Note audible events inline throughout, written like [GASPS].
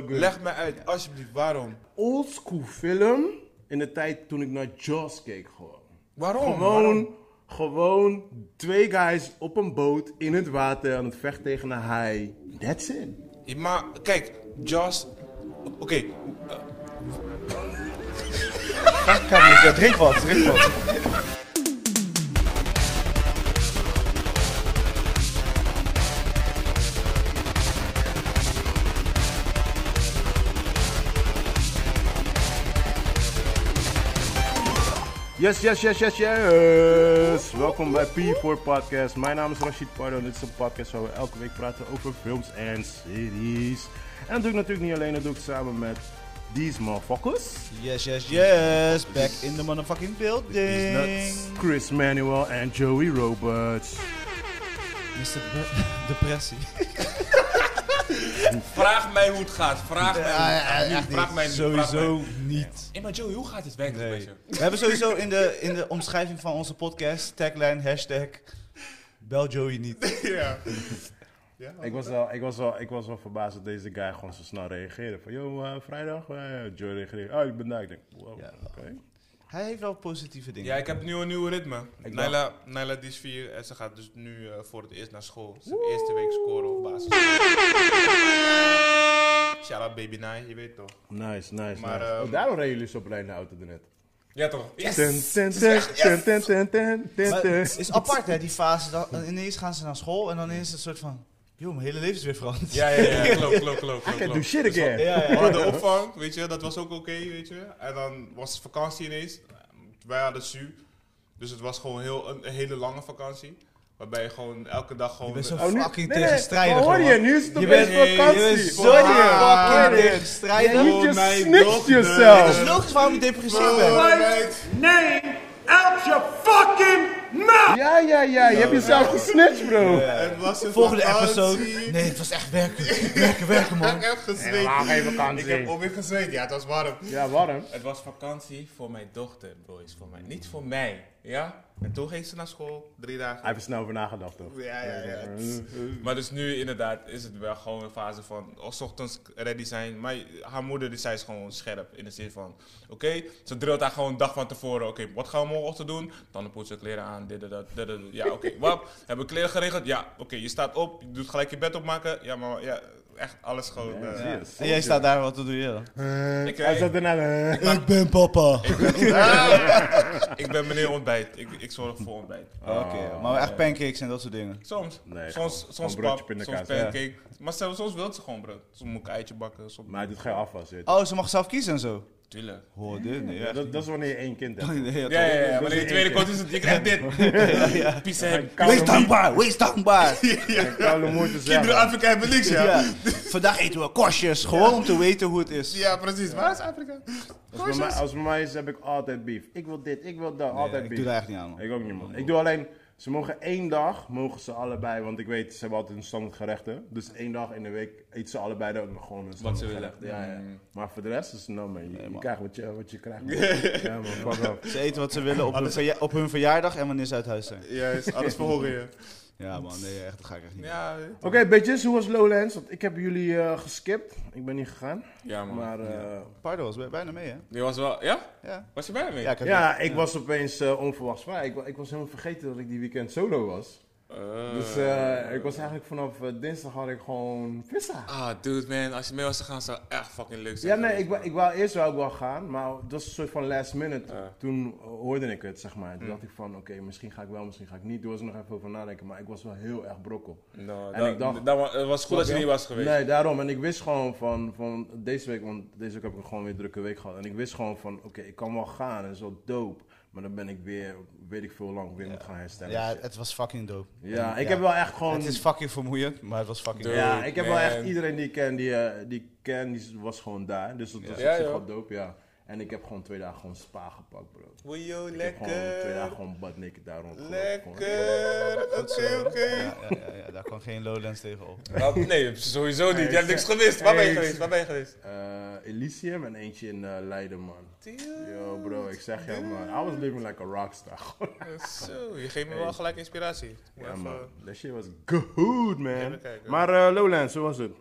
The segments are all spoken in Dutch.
Leg me uit, alsjeblieft, waarom? Oldschool film in de tijd toen ik naar Jaws keek gewoon. Waarom? Gewoon, gewoon twee guys op een boot in het water aan het vechten tegen een haai. That's it. Ja, maar kijk, Jaws. Oké, ja, drink wat, drink wat. Yes, yes, yes, yes, yes. Welkom bij P4 Podcast. Mijn naam is Rashid Pardo en dit is een podcast waar we elke week praten over films en series. En dat doe ik natuurlijk niet alleen, dat doe ik samen met these motherfuckers. Yes, yes, yes. Back in the motherfucking building. Chris Manuel en Joey Roberts. Mr. [LAUGHS] Depressie. [LAUGHS] vraag mij hoe het gaat. Vraag mij. hoe het gaat. echt vraag niet. mij niet, vraag Sowieso mij. niet. Hé, maar Joey, hoe gaat het werken Nee. We hebben sowieso in de, in de omschrijving van onze podcast, tagline, hashtag, bel Joey niet. [LAUGHS] [LAUGHS] Ja. Ik was, wel, ik, was wel, ik was wel verbaasd dat deze guy gewoon zo snel reageerde. Van, yo, eh, vrijdag? Uh, Joey reageerde. Oh, ik ben daar. Ik denk, wow, Ja. oké. Hij heeft wel positieve dingen. Ja, ik heb nu een nieuwe ritme. Ik Naila, Naila die is vier en ze gaat dus nu eh, voor het eerst naar school. Ze heeft eerste week scoren op basis. Shout out baby Nai, je weet toch. Nice, nice, Maar, nice. ehm, oh, daarom reden jullie zo op lijn de auto ernet. Ja toch? Yes! Ten, ten, ten, ten, ten, ten, ten, ten, Maar ten. het is apart hè, die fase. Dat, ineens gaan ze naar school en dan is het een soort van, joh, mijn hele leven is weer veranderd. Ja, ja, ja, [LAUGHS] klopt, klopt, klopt. I klopt, can do shit Dus again. Ja, We ja. hadden opvang, weet je, dat was ook oké, weet je. En dan was het vakantie ineens. Wij hadden SU. Dus het was gewoon heel, een, een hele lange vakantie. Waarbij je gewoon elke dag gewoon... Je bent zo Oh, fucking nee, nee, tegenstrijdig, maar hoor je, nu is het Je bent- vakantie. Je bent zo je? fucking je? tegenstrijdig. You Oh, just snitched dochter. Het is yourself. logisch waarom je depressief bent. name out your fucking Ja, ja, ja, je hebt jezelf gesnitcht, bro. Het was een Volgende vakantie. episode. Nee, het was echt werken. Werken, werken, man. [LAUGHS] Ik heb gezweet. Ik heb alweer gezweet. Ja, het was warm. Ja, warm. Het was vakantie voor mijn dochter, boys. Voor mij. Niet voor mij. Ja? En toen ging ze naar school. Drie dagen. Hij heeft er snel over nagedacht, toch? Ja, ja, ja. Maar dus nu inderdaad is het wel gewoon een fase van oh, 's ochtends ready zijn. Maar haar moeder die zei is gewoon scherp in de zin van, oké, ze drilt haar gewoon een dag van tevoren. Oké, wat gaan we morgenochtend doen? Dan poetsen, kleren aan, dit, dat. Ja, oké, [LAUGHS] wap. Hebben we kleren geregeld? Ja, oké, je staat op, je doet gelijk je bed opmaken. Ja, maar ja, echt alles gewoon. eh. En jij staat daar, wat doe je dan? Ik, Hij eh, zat erna. eh, Ik ben papa. [LAUGHS] [LAUGHS] ik ben meneer ontbijt. Ik, ik zorg voor ontbijt. Oké, maar echt pancakes en dat soort dingen. Soms. Nee, soms gewoon- soms pap, pindakaas, soms ja. pancake. Maar zelfs, soms wil ze gewoon brood. Soms moet ik een eitje bakken. Soms... Maar hij doet geen afwas. Oh, ze mag zelf kiezen en zo. Tuurlijk. Hoor dit, nee. Ja, echt dat, niet. dat is wanneer je één kind hebt. [LAUGHS] Nee, Ja, ja, ja. Maar in de tweede kant is het, je krijgt [LAUGHS] dit. Piece hem. Wees dankbaar, wees dankbaar. [LAUGHS] Koude moeite Kinderen zeggen. Afrika hebben niks, ja. Ja. Ja, Vandaag eten we korstjes, gewoon om te weten hoe het is. precies. Waar is Afrika? Als het bij mij- Als het bij mij is, heb ik altijd beef. Ik wil dit, ik wil dat, altijd ik beef. doe daar echt niet aan, man. Ik ook niet, man. Ik doe alleen, ze mogen één dag, mogen ze allebei, want ik weet, ze hebben altijd een standaard gerechten. Dus één dag in de week eten ze allebei dan gewoon een standaard ze willen. gerecht. Ja, ja. Maar voor de rest is het no, man. Je, man. krijgt wat je, wat je krijgt. [LAUGHS] ja, man. Fuck. Ze eten wat ze willen op hun, verja- op hun verjaardag en wanneer ze uit huis zijn. Juist, alles verhoren [LAUGHS] je. Ja man, nee, echt, dat ga ik echt niet Ja, Oké, bitches, hoe was Lowlands? Want ik heb jullie eh, geskipt. Ik ben niet gegaan. ja man. Maar eh, doen. Pardo was bij- bijna mee, hè? Die was wel, ja? Ja. Was je bij mee? Ja, ik heb ja, ik was opeens eh, onverwachts. Ik, ik was helemaal vergeten dat ik die weekend solo was. Eh, Dus eh, ik was eigenlijk vanaf eh, dinsdag had ik gewoon vissa. Ah, dude man, als je mee was gegaan zou echt fucking leuk zijn. Ja, nee, ik, wou- ik wou eerst wel ook wel gaan, maar dat was een soort van last minute. Toen eh, hoorde ik het, zeg maar. Toen Mm. dacht ik van, oké, misschien ga ik wel, misschien ga ik niet. Toen was ik nog even over nadenken, maar ik was wel heel erg brokkel. Nou, En dat- ik dacht- dat het was goed dat je niet was geweest. Nee, daarom. En ik wist gewoon van, van deze week, want deze week heb ik gewoon weer een drukke week gehad. En ik wist gewoon van, oké, ik kan wel gaan, dat is wel dope. Maar dan ben ik weer, weet ik veel lang, weer moet gaan herstellen. Ja, het was fucking dope. ja ik Ja. heb wel echt gewoon... Het is fucking vermoeiend, maar het was fucking dope. Ja, ik heb wel echt iedereen die ik ken, die, eh, die ik ken, die was gewoon daar. Dus dat was Ja, op zich wel dope, ja. En ik heb gewoon twee dagen gewoon spa gepakt, bro. Woejo, Ik heb gewoon twee dagen lekker. gewoon butt naked daar rond. Lekker. Oké, oké. Ja, ja, ja, ja, daar kwam geen Lowlands tegen op. [LAUGHS] Nou, Nee, sowieso niet. Je hebt niks gemist. Waar ben je geweest? Waar ben je geweest? Eh, Elysium en eentje in eh, Leiden, man. Yo, bro, ik zeg je, man. I was living like a rockstar. [LAUGHS] Zo, je geeft me wel gelijk inspiratie. ja, man. That shit was good, man. Maar eh, Lowlands, hoe was het?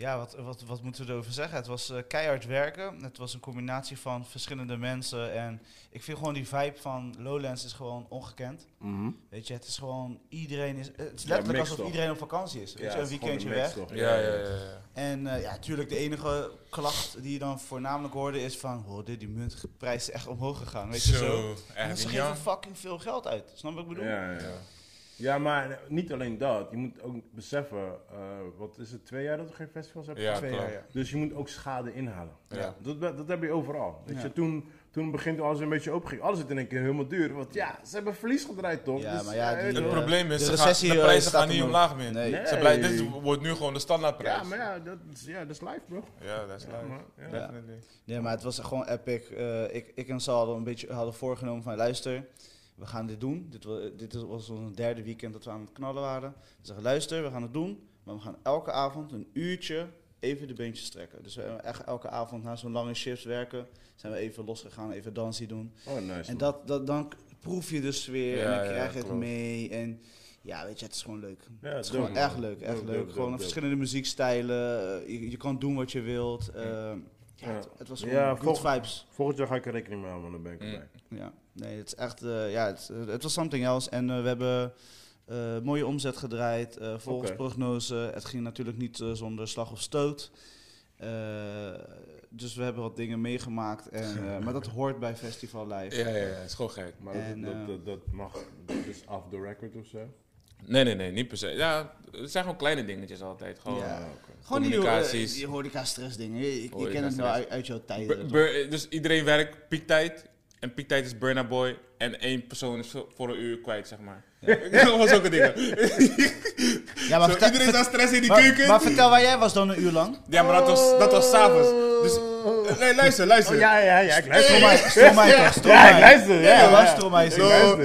Ja, wat, wat, wat moeten we erover zeggen? Het was eh, keihard werken. Het was een combinatie van verschillende mensen. En ik vind gewoon die vibe van Lowlands is gewoon ongekend. Mhm. Weet je, het is gewoon iedereen is. Het is letterlijk alsof toch? iedereen op vakantie is. Weet Ja, je, het een weekendje weg. toch? Ja, ja, ja. ja. En eh, ja, natuurlijk de enige klacht die je dan voornamelijk hoorde is van, oh, dit, die muntprijs is echt omhoog gegaan, weet je zo. Zo, En ze geven fucking veel geld uit. Snap je wat ik bedoel? Ja, ja, ja. Maar niet alleen dat. Je moet ook beseffen, eh, wat is het, twee jaar dat we geen festivals hebben? Ja, Twee jaar, ja. Dus je moet ook schade inhalen. Ja. Dat, dat heb je overal. Weet Ja. je, toen, toen begint alles een beetje open ging, alles werd in één keer helemaal duur. Want ja, ze hebben verlies gedraaid toch? Ja, Dus, maar ja, die, Het probleem is, de ze gaan, de eh, prijzen staat gaan niet omlaag meer. Nee. Nee. Ze dit wordt nu gewoon de standaardprijs. ja, maar ja, dat is, ja, dat is live bro. Ja, dat is maar, ja. Nee, maar het was gewoon epic. Eh, ik, ik en Sal hadden een beetje hadden voorgenomen van luister, we gaan dit doen. Dit, wa- dit was ons derde weekend dat we aan het knallen waren. We zeggen luister, we gaan het doen, maar we gaan elke avond een uurtje even de beentjes trekken. Dus we hebben echt elke avond na zo'n lange shifts werken, zijn we even losgegaan, even dansie doen. Oh, nice. En dat, dat, dan proef je dus weer Ja, en dan krijg je het klopt. mee. En ja, weet je, het is gewoon leuk. Ja, het is gewoon man. echt leuk, echt leuk. gewoon verschillende muziekstijlen. eh, Je, je kan doen wat je wilt. eh, ja, Ja. het, het was gewoon Ja, good volg- vibes. Volgend jaar ga ik er rekening mee houden, want dan ben ik Mm. erbij. Ja, nee, het is echt, eh, ja, het, eh, het was something else. En eh, we hebben eh, mooie omzet gedraaid, eh, volgens prognose. Het ging natuurlijk niet zonder slag of stoot. Eh, dus we hebben wat dingen meegemaakt. En, eh, maar dat hoort bij Festival Live. Ja, ja, ja, het is gewoon gek. Maar En, dat, dat, dat, dat mag dus off the record of zo? Nee, nee, nee, niet per se. Ja, het zijn gewoon kleine dingetjes altijd. Gewoon. Ja. Ah, oké. Gewoon die, Communicaties. die horeca-stress dingen. Je, je kent het wel stress. uit, uit jouw bur- dus iedereen werkt piektijd. En piektijd is Burna Boy. En één persoon is voor- een uur kwijt, zeg maar. Gewoon [LAUGHS] zulke dingen. ja, maar, Zo, vertel, iedereen is aan stress in die maar, keuken. maar vertel waar jij was dan een uur lang. ja, maar dat was, dat was s'avonds. Dus, nee, luister, luister. Oh, ja, ja, ja, ik luister. Stromae [LAUGHS] toch? Ja, ik luister. Ja, Ja, ja, was ja. Zo,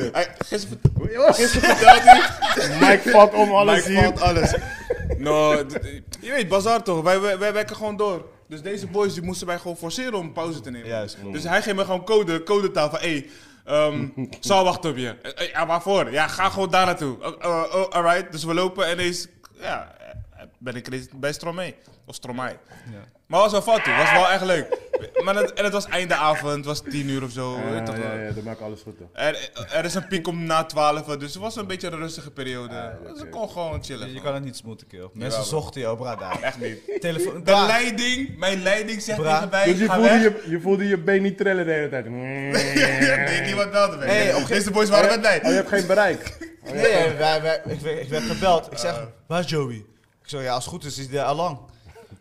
gisteren Oh, gisteren vertelde hij... [LAUGHS] Mike valt om alles Mike hier. valt alles. No, je weet, bazaar toch? Wij, wij, wij werken gewoon door. Dus deze boys die moesten wij gewoon forceren om pauze te nemen. Juist. Dus hij geeft me gewoon code, codetaal van, hé, ehm [LAUGHS] zal wachten op je. Eh, Ja, waarvoor? Ja, ga gewoon daar naartoe. Oh, oh, oh, alright, dus we lopen en is, ja, eh, ben ik ineens bij Stromae. Of Stromae. Maar was wel fout was wel echt leuk. Maar het, en het was einde avond, het was tien uur of zo. weet Ja, toch wel. ja, ja, dat maakt alles goed toch? Er, er is een piek om na 12, dus het was een beetje een rustige periode. Ja, dus ik kon gewoon chillen. Je kan het niet smoeten, kill. Mensen zochten jou, bra, daar. Echt niet. Telefoon. De leiding, mijn leiding zegt Bra. tegen mij, Dus je ga voelde weg. je, je voelde je been niet trillen de hele tijd. [LAUGHS] nee, niemand belde mij. Hey, op Deze boys waren met mij. Oh, je hebt geen bereik. [LAUGHS] Nee, nee, wij, wij, ik, werd, ik werd gebeld. Ik zeg, waar is Joey? Ik zeg, ja, als het goed is, is hij er al lang.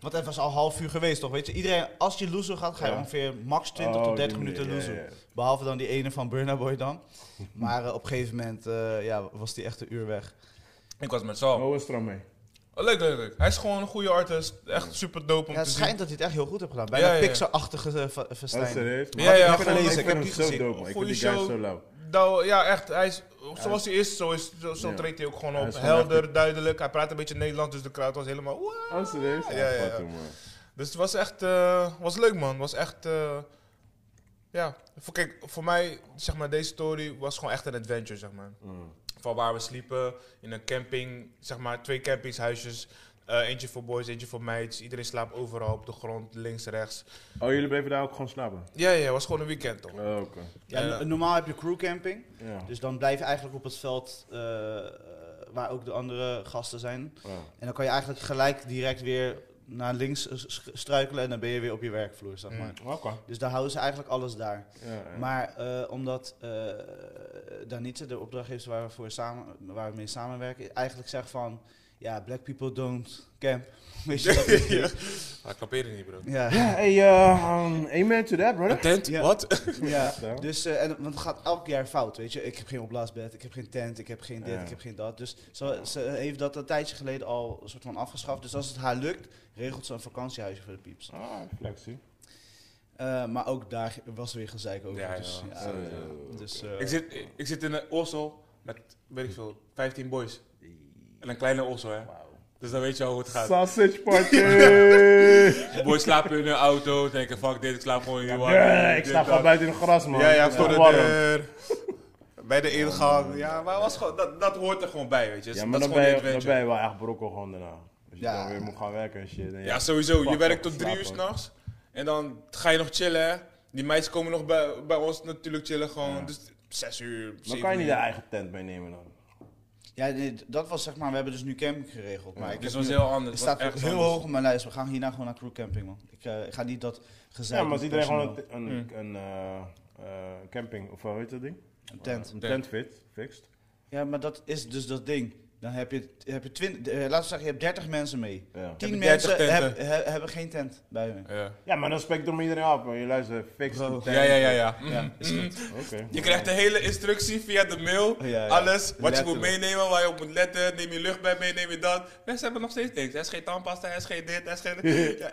Want het was al half uur geweest, toch? Weet je, iedereen, als je loezo gaat, ga je Ja. ongeveer max 20 Oh, tot 30 die minuten ja. Behalve dan die ene van Burna Boy dan. [LAUGHS] Maar eh, op een gegeven moment eh, ja, was die echt een uur weg. Ik was met Sal. Oh, was er mee? Oh, leuk, leuk, leuk. Hij is gewoon een goede artist. Echt super dope om Ja, het te schijnt zien. dat hij het echt heel goed heeft gedaan. Bijna Ja, ja, ja. Pixar-achtige uh, serieus? Ja, ja, ik heb Ik ik hem zo gezien. dope, man. Ik vind die guy show. zo lauw. Nou, ja, echt. Hij is, zoals hij is, zo, is, zo, zo Ja. treedt hij ook gewoon op. Helder, duidelijk. Hij praat een beetje Nederlands, dus de crowd was helemaal... "Wow." Oh, serieus? Ja, ja. Dus het was echt, eh, was leuk man. Was echt, eh, ja. Voor, kijk, voor mij, zeg maar, deze story was gewoon echt een adventure, zeg maar. Mm. Van waar we sliepen, in een camping, zeg maar, twee campingshuisjes. Eh, eentje voor boys, eentje voor meiden. Iedereen slaapt overal op de grond, links, rechts. Oh, jullie bleven daar ook gewoon slapen? Ja, ja, het was gewoon een weekend toch. Oh, oké. Ja, Ja. no- normaal heb je crewcamping. Ja. Dus dan blijf je eigenlijk op het veld eh, eh, waar ook de andere gasten zijn. Ja. En dan kan je eigenlijk gelijk direct weer naar links struikelen en dan ben je weer op je werkvloer, zeg maar. Oké. Dus daar houden ze eigenlijk alles daar. Ja, ja. Maar eh, omdat uh, Danitze, de opdrachtgever waar we, voor samen, waar we mee samenwerken, eigenlijk zegt van, ja, black people don't camp. [LAUGHS] Weet je [LAUGHS] dat? ja. Ah, niet, bro. ja. Ja, hey, uh, um, amen to that, brother. Een tent? Ja. Wat? [LAUGHS] Ja, Ja. dus eh, en, want het gaat elk jaar fout, weet je. Ik heb geen opblaasbed, ik heb geen tent, ik heb geen dit, Ja. ik heb geen dat. Dus ze, ze heeft dat een tijdje geleden al een soort van afgeschaft. Dus als het haar lukt, regelt ze een vakantiehuisje voor de pieps. Ah, flexie. Eh, maar ook daar was er weer gezeik over. Ja, ja, dus, ja, dus, eh, ik, zit, ik zit in een Oslo met, weet ik veel, 15 boys. En een kleine Oslo, hè. Dus dan weet je al hoe het gaat. Sausage [LAUGHS] party! De boys slapen in hun auto, denken fuck dit, ik slaap gewoon in die warm. Ja, ik sta gewoon dat. buiten in het gras, man. Ja, ja, voor de deur. [LAUGHS] Bij de ingang. Ja, maar was gewoon, dat, dat hoort er gewoon bij, weet je. Ja, dat maar is dan gewoon ben, je, dan ben je wel echt brokkel gewoon daarna. Als je Ja. dan weer moet gaan werken en shit. en Ja, sowieso. Je werkt tot drie uur s'nachts. En dan ga je nog chillen. hè. Die meisjes komen nog bij, bij ons natuurlijk chillen gewoon. Ja. Dus zes uur, Dan kan je niet uur. de eigen tent meenemen dan. Ja, nee, dat was zeg maar, we hebben dus nu camping geregeld. Maar Ja, ik Dus was nu- heel anders. Het staat echt heel anders. hoog op mijn lijst. We gaan hierna gewoon naar crew camping, man. Ik, eh, ik ga niet dat gezeik Ja, maar als iedereen gewoon een, een, Mm. een eh, eh, camping, of hoe heet dat ding? Een tent. Een tent fit, fixed. Ja, maar dat is dus dat ding. Dan heb je, heb je twintig, eh, laten we zeggen, je hebt 30 mensen mee. Ja. 10 je 30 mensen tenten. heb- he- hebben geen tent bij hun. Ja. ja, maar dan spreek ik door iedereen af. Maar je luistert, een tent. Ja, ja, ja, ja. Ja, Mhm. is goed. Oké. Je krijgt de hele instructie via de mail. Ja, ja. Alles. Wat je moet meenemen, waar je op moet letten. Neem je lucht bij mee, neem je dat. Mensen hebben nog steeds niks. Er is geen tandpasta, er is geen dit, er is geen... [LAUGHS] Ja.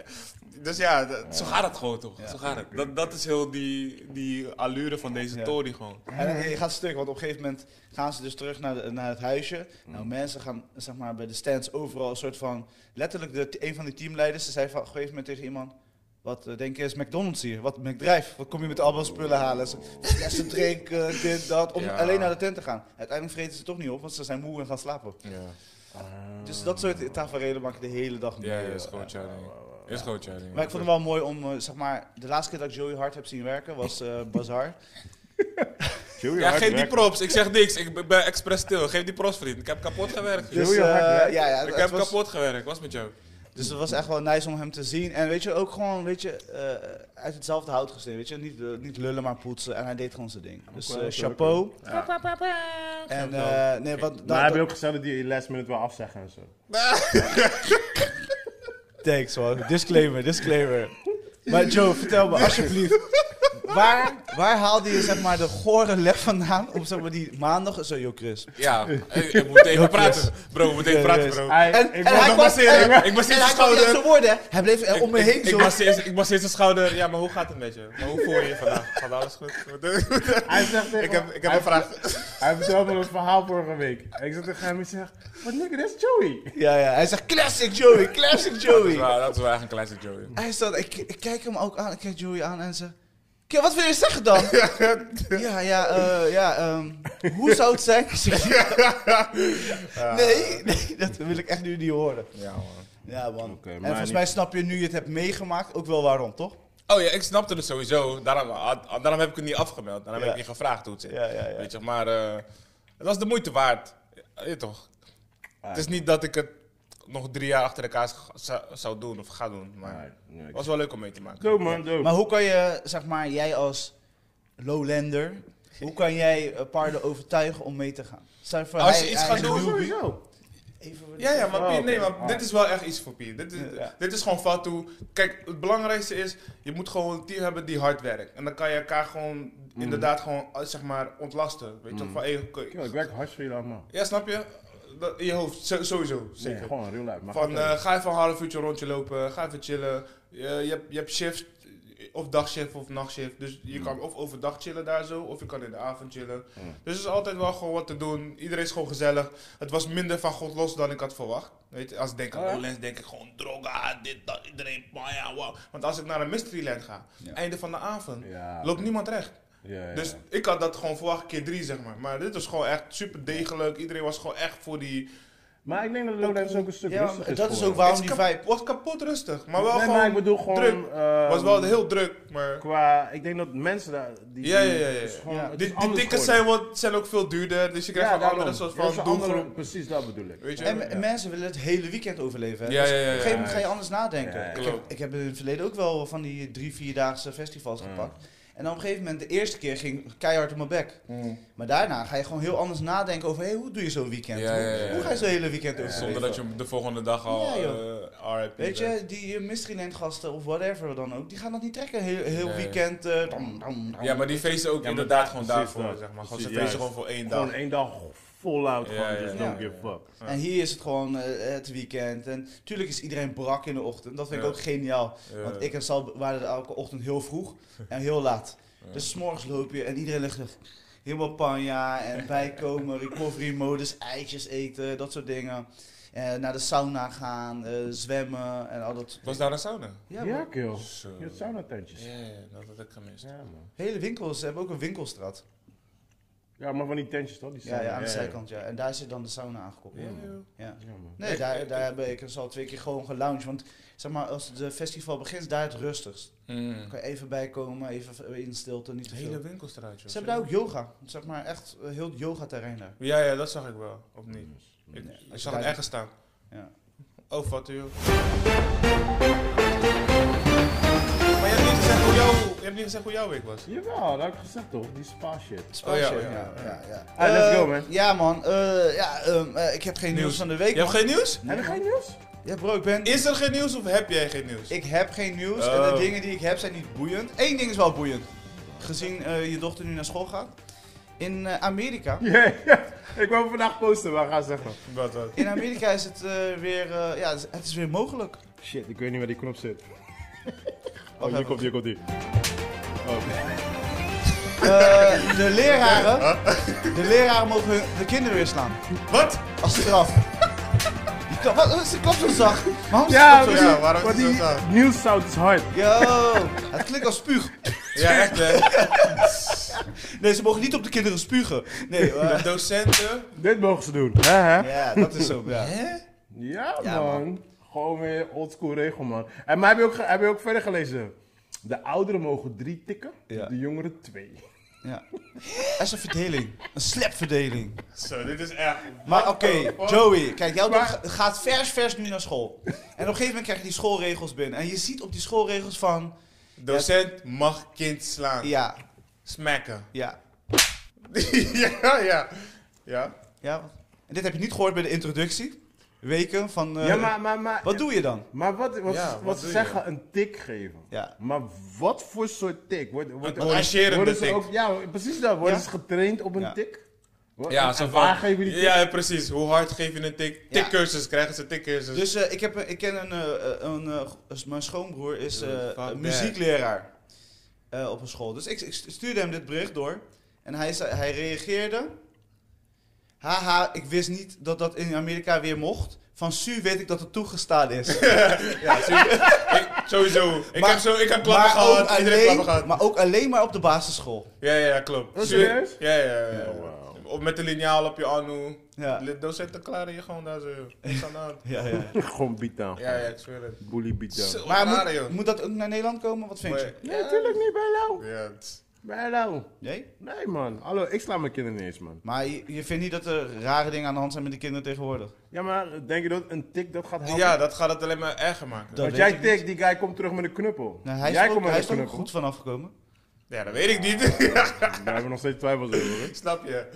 Dus ja, dat- zo gaat het gewoon toch. Ja. Zo gaat het. Dat, dat is heel die, die allure van deze Ja. Tory gewoon. En je gaat stuk, want op een gegeven moment gaan ze dus terug naar, de- naar het huisje. Mm. Nou, mensen gaan zeg maar, bij de stands overal een soort van... Letterlijk, de, een van die teamleiders ze zei van, op een gegeven moment tegen iemand... Wat eh, denk je is McDonald's hier? Wat McDrive? Wat kom je met allemaal spullen halen? Ze, flessen drinken, [LAUGHS] dit, dat. Om Ja. alleen naar de tent te gaan. Uiteindelijk vreten ze toch niet op, want ze zijn moe en gaan slapen. Ja, Ah. Dus dat soort tafereelen maak ik de hele dag mee. ja, ja is gewoon. Is gewoon. Maar ik vond het wel mooi om, eh, zeg maar... De laatste keer dat ik Joey Hart heb zien werken was eh Bazaar. [LAUGHS] Ja, hard geef die props. Ik zeg niks. Ik ben- expres stil. Geef die props, vriend. Ik heb kapot gewerkt. Dus, Hart eh, werken? ja, ja, Ik heb was- kapot gewerkt. Was met jou? Dus het was echt wel nice om hem te zien. En weet je, ook gewoon, weet je, eh, uit hetzelfde hout gesneden. Weet je, niet, eh, niet lullen, maar poetsen. En hij deed gewoon zijn ding. Dus eh, chapeau. Ja. En eh, nee, wat... Maar dat- heb je ook gezegd dat die last minute wil afzeggen en zo? [LAUGHS] Thanks man. Disclaimer, disclaimer. Maar Joe, vertel me [LAUGHS] alsjeblieft. Waar, waar haalde je zeg maar de gore lef vandaan om zeg maar die maandag... Zo, joh Chris. Ja, ik, ik moet even praten. Bro, we moeten even praten, bro. Hij, En, ik en hij nog kwam... en- Ik en zijn schouder. woorden. Hij bleef er om me Ik- heen ik, zo. ik, ik masseer zijn schouder. Ja, maar hoe gaat het met je? Maar hoe voel je je vandaag? Gaat alles goed? [LAUGHS] Hij zegt tegen ik heb, ik heb hij- een vraag. Hij vertelde me een verhaal vorige week. En ik zat tegen hem en ik zeg, wat nigga, dat is Joey. Ja, ja. Hij zegt classic Joey, classic Dat is Joey. waar, dat is wel echt een classic Joey. Hij staat, ik, ik kijk hem ook aan, ik kijk Joey aan en ze... "Oké, wat wil je zeggen dan? ja, ja, eh, ja, ehm, hoe zou het zijn? [LAUGHS] als ik- nee, nee, dat wil ik echt nu niet horen. Ja, man. Ja, man. En volgens niet- mij snap je nu je het hebt meegemaakt ook wel waarom, toch? Oh ja, ik snapte het sowieso. Daarom, daarom heb ik het niet afgemeld. Daarom Ja. heb ik je gevraagd hoe het zit. Ja, ja, ja. Weet je, maar eh, het was de moeite waard. Ja, je toch? Het is niet dat ik het nog drie jaar achter elkaar zou, doen of ga doen. Maar het was wel leuk om mee te maken. Dope man, dope. Maar hoe kan je, zeg maar, jij als lowlander, hoe kan jij eh, paarden overtuigen om mee te gaan? Je voor, Als je hij- iets hij gaat doen, sowieso. Even Ja, ja, maar Oh, Pier, nee, maar Ah. dit is wel echt iets voor Pier. Dit is, Ja. dit is gewoon fout toe. Kijk, het belangrijkste is, je moet gewoon een team hebben die hard werkt. En dan kan je elkaar gewoon, Mm. inderdaad, gewoon, eh, zeg maar, ontlasten. Weet je, van, hey. Yo, ik werk hard voor jullie allemaal. Ja, snap je? Dat- In je hoofd, sowieso, zeker. Nee, gewoon real life. Maar Van, eh, ga even een half uurtje rondje lopen, ga even chillen. Je, je, hebt, je hebt shift, of dagshift of nachtshift. Dus je Mm. kan of overdag chillen daar zo, of je kan in de avond chillen. Mm. Dus er is altijd wel gewoon wat te doen. Iedereen is gewoon gezellig. Het was minder van God los dan ik had verwacht. Weet je, als ik denk aan Oh ja? Denk ik gewoon droga, dit, dat, iedereen, ja, wow. Want als ik naar een Mysteryland ga, Ja. einde van de avond, ja, loopt niemand recht. Ja, ja, Dus ik had dat gewoon verwacht keer drie, zeg maar. Maar dit was gewoon echt super degelijk. Iedereen was gewoon echt voor die... Maar ik denk dat Lowlands ook een stuk Ja, rustiger maar is dat is ook waarom Het die vibe... was kapot rustig. Maar wel nee, gewoon maar ik bedoel gewoon... druk. ehm, was wel heel druk, maar... Qua, ik denk dat mensen daar... Die, Ja, ja, ja, gewoon- Ja. Die, tickets zijn, wat, zijn ook veel duurder, dus je krijgt Ja, een andere soort van andere- doelgroep. Precies, dat bedoel ik. Weet je? En, mensen willen het hele weekend overleven. Dus Op een gegeven moment ja. ga je anders nadenken. Ja, ja. Ik, heb, ik heb in het verleden ook wel van die drie, vierdaagse festivals Ja. gepakt. En dan op een gegeven moment, de eerste keer ging ik keihard op mijn bek. Mm. Maar daarna ga je gewoon heel anders nadenken over, hey, hoe doe je zo'n weekend? Ja, ja, ja, Hoe- ja. Hoe ga je zo'n hele weekend Ja, overleven? Zonder dat je de volgende dag al Ja, joh. eh, RIP Weet je, die uh, Mysteryland gasten of whatever dan ook, die gaan dat niet trekken. Heel, heel Nee. weekend. eh, dam, dam, dam. Ja, maar die feesten ook inderdaad gewoon daarvoor, zeg maar. Gewoon, ze feesten juist. gewoon voor één Gewoon dag. één dag voluit Ja, gewoon, ja, just don't give a fuck. En hier is het gewoon eh, het weekend. En tuurlijk is iedereen brak in de ochtend. Dat vind ik ook geniaal. Want ik en Sal waren er elke ochtend heel vroeg en heel laat. Dus 's morgens loop je en iedereen ligt er helemaal panja en [LAUGHS] bijkomen, recovery modus, eitjes eten, dat soort dingen. Eh, naar de sauna gaan, eh, zwemmen en al dat. Was daar een sauna? Ja, Ja, man. kill. Je hebt sauna tentjes. Ja, ja, dat had ik gemist. Ja, man. Hele winkels, ze hebben ook een winkelstraat. Ja, maar van die tentjes toch? Die Ja, staan- ja, aan de zijkant, ja. En daar zit dan de sauna aangekoppeld. Ja, Ja. joh. Ja, man. Nee, daar, daar heb ik dus al twee keer gewoon gelounged. Want zeg maar, als het festival begint, is daar het rustigst. Mm. Dan kan je even bijkomen, even in stilte, niet te De veel. hele winkelstraat, joh. Ze hebben daar ook yoga. Zeg maar echt een heel yoga-terrein daar. Ja, ja, dat zag ik wel. Of niet? Ik, Nee, ik als zag het ergens staan. Ja. Oh, wat joh. Maar je hebt niet gezegd hoe jouw, je hebt niet gezegd hoe jouw week was. Jawel, dat heb ik gezegd toch? Die spa shit. Spa Oh, ja, shit, ja, ja, ja. ja, ja. Ah, let's Eh, go, man. Ja, man. Eh, ja, ehm, eh, ik heb geen nieuws, Nieuws. van de week, Je hebt man. geen nieuws? Heb je geen nieuws? Ja, bro, ik ben... Is er geen nieuws of heb jij geen nieuws? Ik heb geen nieuws en Oh. de dingen die ik heb zijn niet boeiend. Eén ding is wel boeiend. Gezien eh, je dochter nu naar school gaat. In eh, Amerika. [LAUGHS] Ja, ja. Ik wou vandaag posten, maar ga zeggen. Wat, wat? In Amerika is het eh, weer, eh, ja, het is- het is weer mogelijk. Shit, ik weet niet waar die knop zit. Oh, hier even. komt, hier komt die. Eh, de leraren, de leraren mogen hun- de kinderen weer slaan. Wat? Als straf. Die klap, wat, wat is de klap zo zacht? Waarom is de klap zo ja, zacht? waarom is het zo die zacht? nieuwssound is hard. Yo, het klinkt als spuug. Ja, echt hè. Nee, ze mogen niet op de kinderen spugen. Nee, eh, De docenten. Dit mogen ze doen. Hè, hè? ja, dat is zo. Ja. Hè? Ja, Ja, man. Gewoon weer oldschool regel, man. En maar heb je, ook, ge- heb je ook verder gelezen? De ouderen mogen drie tikken, Ja. de jongeren twee. Ja. Er is een verdeling. Een slapverdeling. Zo, dit is echt. Maar oké, the fuck? Joey, kijk, jouw Maar- dochter gaat vers vers nu naar school. En op een gegeven moment krijg je die schoolregels binnen. En je ziet op die schoolregels van, Docent mag kind slaan. ja, Smacken. ja, [LAUGHS] ja, ja. Ja. ja. En dit heb je niet gehoord bij de introductie. Weken van, eh, ja, maar, maar, maar, wat doe je dan? maar wat, wat, Ja, wat wat ze doe zeggen, een tik geven. Ja. Maar wat voor soort tik? Wordt, wordt, Een corrigerende tik. Ook, ja, precies dat. Worden Ja. ze getraind op een Ja. tik? Ja, en zo waar van. tik? Ja, precies. Hoe hard geef je een tik? Ja. Tikcursus, krijgen ze tikcursus. Dus eh, ik, heb, ik ken een, eh, een, eh, mijn schoonbroer is eh, een muziekleraar eh, op een school. Dus ik, ik stuurde hem dit bericht door. En hij, zei, hij reageerde. Haha, ik wist niet dat dat in Amerika weer mocht. Van Su weet ik dat het toegestaan is. [LAUGHS] ja, ik, sowieso. Ik Maar- heb, zo, ik heb klappen gehad. klappen alleen, gehad. maar ook alleen maar op de basisschool. Ja, ja, ja, klopt. Oh, serieus? Ja, ja, ja. ja. Oh. Of met de liniaal op je anu. Ja. De docenten klaren je gewoon daar zo. Niks aan de hand. [LAUGHS] Ja, ja. [LAUGHS] Gewoon beatdown. Ja, ja, ik zweer het. Bully Maar moet, moet dat ook naar Nederland komen? Wat vind je? Nee, natuurlijk niet bij jou. Ja, het- Bij jou. Nee? Nee, man. Hallo, ik sla mijn kinderen niet eens, man. Maar je, je vindt niet dat er rare dingen aan de hand zijn met de kinderen tegenwoordig? Ja, maar denk je dat een tik dat gaat helpen? ja, dat gaat het alleen maar erger maken. Dat Want jij tik, die guy komt terug met een knuppel. Nou, hij jij er ook, komt hij is er knuppel. goed van afgekomen. Ja, dat weet ik niet. [LAUGHS] Daar hebben we nog steeds twijfels over. hoor. Snap je?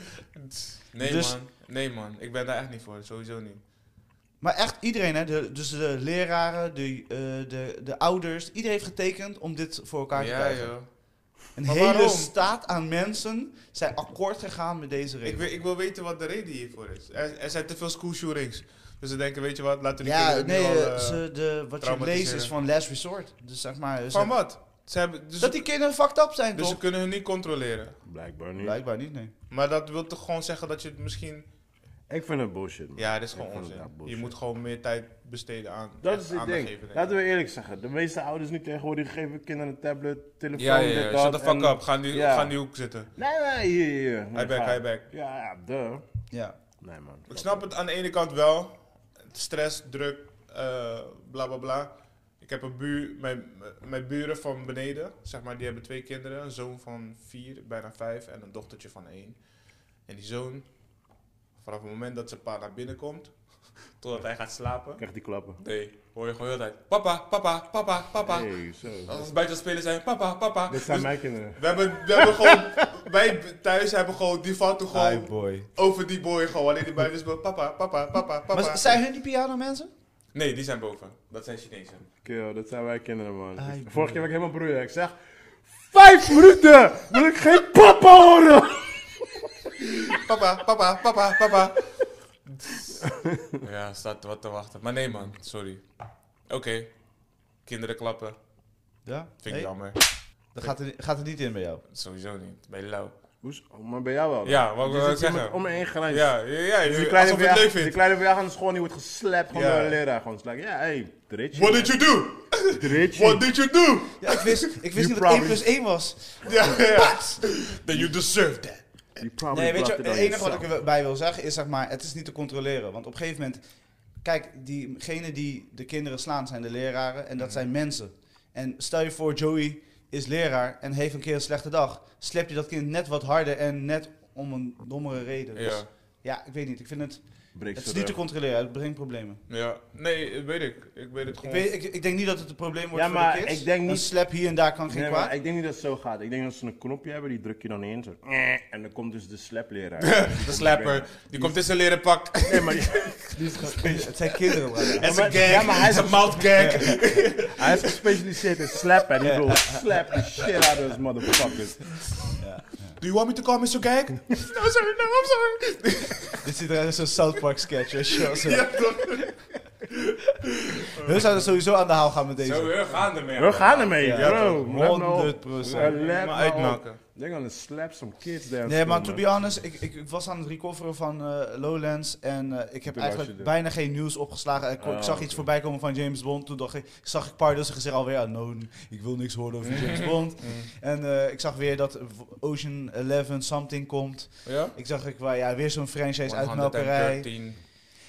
Nee, Dus- man. Nee, man. Ik ben daar echt niet voor. Sowieso niet. Maar echt iedereen, hè? De, dus de leraren, de, eh, de, de ouders, iedereen heeft getekend om dit voor elkaar te Ja, krijgen. joh. Een Maar hele waarom? staat aan mensen zijn akkoord gegaan met deze Ik regel. wil, ik wil weten wat de reden hiervoor is. Er, er zijn te veel schoolshootings. Dus ze denken, weet je wat, laten we die Ja, kinderen nee, nu al... eh, eh, ze, de, wat je leest is van last resort. Dus zeg maar, ze- Van wat? Ze hebben, dus dat die kinderen fucked up zijn, dus ze kunnen hun niet controleren. Blijkbaar niet. Blijkbaar niet, nee. Maar dat wil toch gewoon zeggen dat je het misschien... Ik vind het bullshit, man. Ja, dat is gewoon onzin. Je moet gewoon meer tijd besteden aan Dat is het ding. geven. Laten we eerlijk zeggen. De meeste ouders nu tegenwoordig geven kinderen een tablet, telefoon, Ja, ja, dit, ja. Shut the fuck en- up. Ga die, Ja. ga die hoek zitten. Nee, nee, hier, hier. Hi back, hi back. Ja, ja, duh. Ja. Nee, man. Ik snap het aan de ene kant wel. Stress, druk, eh bla bla bla. Ik heb een buur, mijn, mijn buren van beneden, zeg maar, die hebben twee kinderen. Een zoon van vier, bijna vijf, en een dochtertje van één. En die zoon, vanaf het moment dat zijn pa naar binnen komt, [LAUGHS] totdat hij gaat slapen, Krijg die klappen. nee, hoor je gewoon heel de tijd, papa, papa, papa, papa. Hey, zo. Als ze buiten spelen zijn, papa, papa. Dit zijn Dus mijn kinderen. we hebben, we hebben gewoon, [LAUGHS] wij thuis hebben gewoon, die Hi gewoon boy. over die boy gewoon, wanneer die buiten speelt, papa, papa, papa, papa. Maar zijn hun die piano mensen? Nee, die zijn boven. Dat zijn Chinezen. Kill, dat zijn wij kinderen, man. Vorige keer was ik helemaal broer. Ik zeg... Vijf minuten! Wil ik geen papa horen! Papa, papa, papa, papa. ja, staat wat te wachten. Maar nee, man, sorry. Oké. Kinderen klappen. Ja. Vind ik jammer. Dat gaat er, gaat er niet in bij jou. Sowieso niet. Bij. Hoezo? Oh, maar bij jou wel. dan? Ja, wat wil ik zeggen? Om gelijk. Ja, ja, ja. Dus die kleine alsof leuk Die kleine van jou gaat naar school die wordt geslapt gewoon Ja. door de leraar. Gewoon slag. Ja, hey, dritje. What did you do? Dritje. What did you do? Ja, ik wist, ik wist You niet dat probably- 1 plus 1 was. Ja, ja. Then you deserve that. Nee, weet je, het enige wat ik erbij wil zeggen is, zeg maar, het is niet te controleren. Want op een gegeven moment, kijk, diegenen die de kinderen slaan zijn de leraren en dat zijn mensen. En stel je voor, Joey is leraar en heeft een keer een slechte dag. Slep je dat kind net wat harder en net om een dommere reden. Dus, Ja. ja, ik weet niet. Ik vind het, Breekt het is niet te controleren. Het brengt problemen. Ja, nee, dat weet ik. Ik weet het Ik, gewoon. weet, ik, ik denk niet dat het een probleem wordt Ja, voor maar de kids. ik denk Een niet- slap hier en daar kan geen Nee, kwaad. maar ik denk niet dat het zo gaat. Ik denk dat ze een knopje hebben, die druk je dan in. Zo. En dan komt dus de slapleraar. [LAUGHS] de slapper, die komt in zijn leren pak. Nee, maar [LAUGHS] die, Het zijn kinderen, man. En maar- zijn gag, ja, maar hij is- zijn mouth gag. hij is gespecialiseerd in slappen. En die wil slap the shit out of those motherfuckers. Do you want me to call Mr. Gag? [LAUGHS] [LAUGHS] no, sorry, no, I'm sorry. Dit ziet eruit als een South Park sketch. weet je wel, zo. ja, toch? We zouden sowieso aan de haal gaan met deze. Zo, we gaan ermee. We gaan ermee, Ja, bro. toch. Let me op. 100%. Uh, let Maar uitmaken. They're gonna slap some kids there. Nee, maar to be honest, ik, ik, ik was aan het recoveren van eh, Lowlands en eh, ik heb Toen eigenlijk bijna geen nieuws opgeslagen. Ik, ik Oh, zag iets voorbij komen van James Bond. Toen dacht ik, zag ik Pardos gezegd alweer, ah, no, ik wil niks horen over James [LAUGHS] Bond. En eh, ik zag weer dat Ocean 11 something komt. Ja? Ik zag ik, ja, weer zo'n franchise uitmelkerij. 113.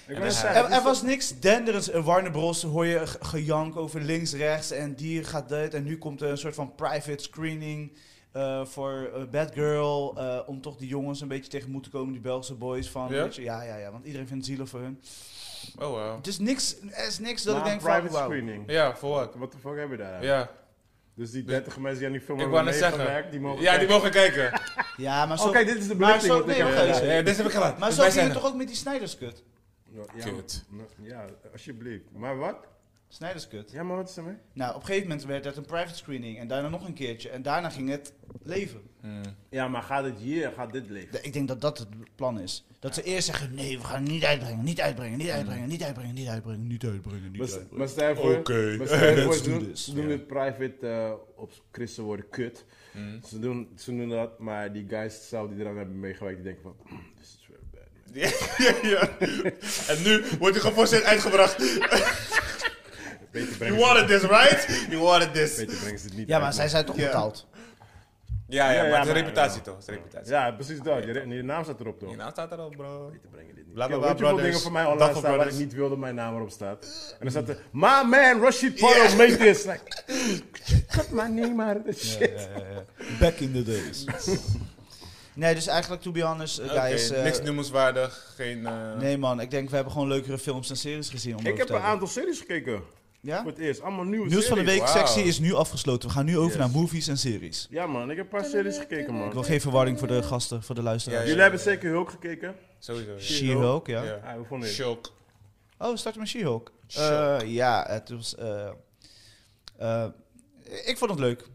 En Er, er was niks denderends. In Warner Bros. hoor je ge- gejank over links, rechts en die gaat dit. En nu komt er een soort van private screening eh, voor eh, Bad Girl. eh, om toch die jongens een beetje tegen te komen, die Belgische boys. Van, Ja? je, ja, ja, ja, want iedereen vindt zielig voor hun. Oh, wow. Het is niks, er is niks dat maar ik denk private van, wauw. screening. Ja, voor wat? Wat de fuck hebben we daar? Ja, Dus die 30 mensen die aan die film hebben meegewerkt, die mogen ja, die kijken. mogen kijken. Ja, maar zo, Oké, dit is de maar belichting zo, wat ik nee, gedaan. even. Ja, dit heb ik gedaan. maar Dus zo ging zijn het toch ook met die Snyder's Cut? Ja, Kut. Ja, alsjeblieft. Maar wat? Snyder's Cut. Ja, maar wat is er mee? Nou, op een gegeven moment werd het een private screening en daarna nog een keertje. En daarna ging het leven. Hmm. Ja, maar gaat het hier, gaat dit leven? Ik denk dat dat het plan is. Dat ze eerst zeggen, nee, we gaan het niet uitbrengen, niet uitbrengen, niet uitbrengen, niet uitbrengen, niet uitbrengen, niet uitbrengen, niet Maar, uitbrengen. maar stel voor, Oké. maar stel je [LAUGHS] voor, Let's ze do doen, ze doen dit private eh, op christen worden kut. Hmm. Ze, doen, ze doen dat, maar die guys zelf die eraan hebben meegewerkt, die denken van, "Mm, [CLEARS THROAT] man." Ja, ja. En nu wordt hij geforceerd uitgebracht. Beter You brengen, ze, wanted this, right? You wanted this. beter brengen ze het niet Ja, maar uit, zij zijn toch Ja. betaald? Ja, ja, Ja, maar ja, het is reputatie ja. toch? Het is reputatie. Ja, precies dat. Je, je naam staat erop toch? Je naam staat erop, bro. Beter brengen dit niet. Bla, bla, bla, weet je hoeveel dingen voor mij online staan waar ik niet wilde mijn naam erop staat? En dan staat er, my man, Rashid Pardo, make this. Like, [LAUGHS] cut my name out of this shit. Back in the days. [LAUGHS] nee, dus eigenlijk, to be honest, uh, guys. eh, niks noemenswaardig. Geen... eh, nee man, ik denk we hebben gewoon leukere films en series gezien. Om Ik heb een aantal series gekeken. Ja? Voor het eerst. Allemaal nieuwe Nieuws van de week sectie is nu afgesloten. We gaan nu over Yes. naar movies en series. Ja man, ik heb een paar series gekeken Ik wil man. geen verwarring voor de gasten, voor de luisteraars. Ja, Jullie hebben zeker Hulk gekeken. Sowieso. ja. She-Hulk, ja. Ja. Ah, hoe vond je het? Shock. Oh, we starten met She-Hulk. She-Hulk. Eh, ja, het was... eh, eh, ik vond het leuk.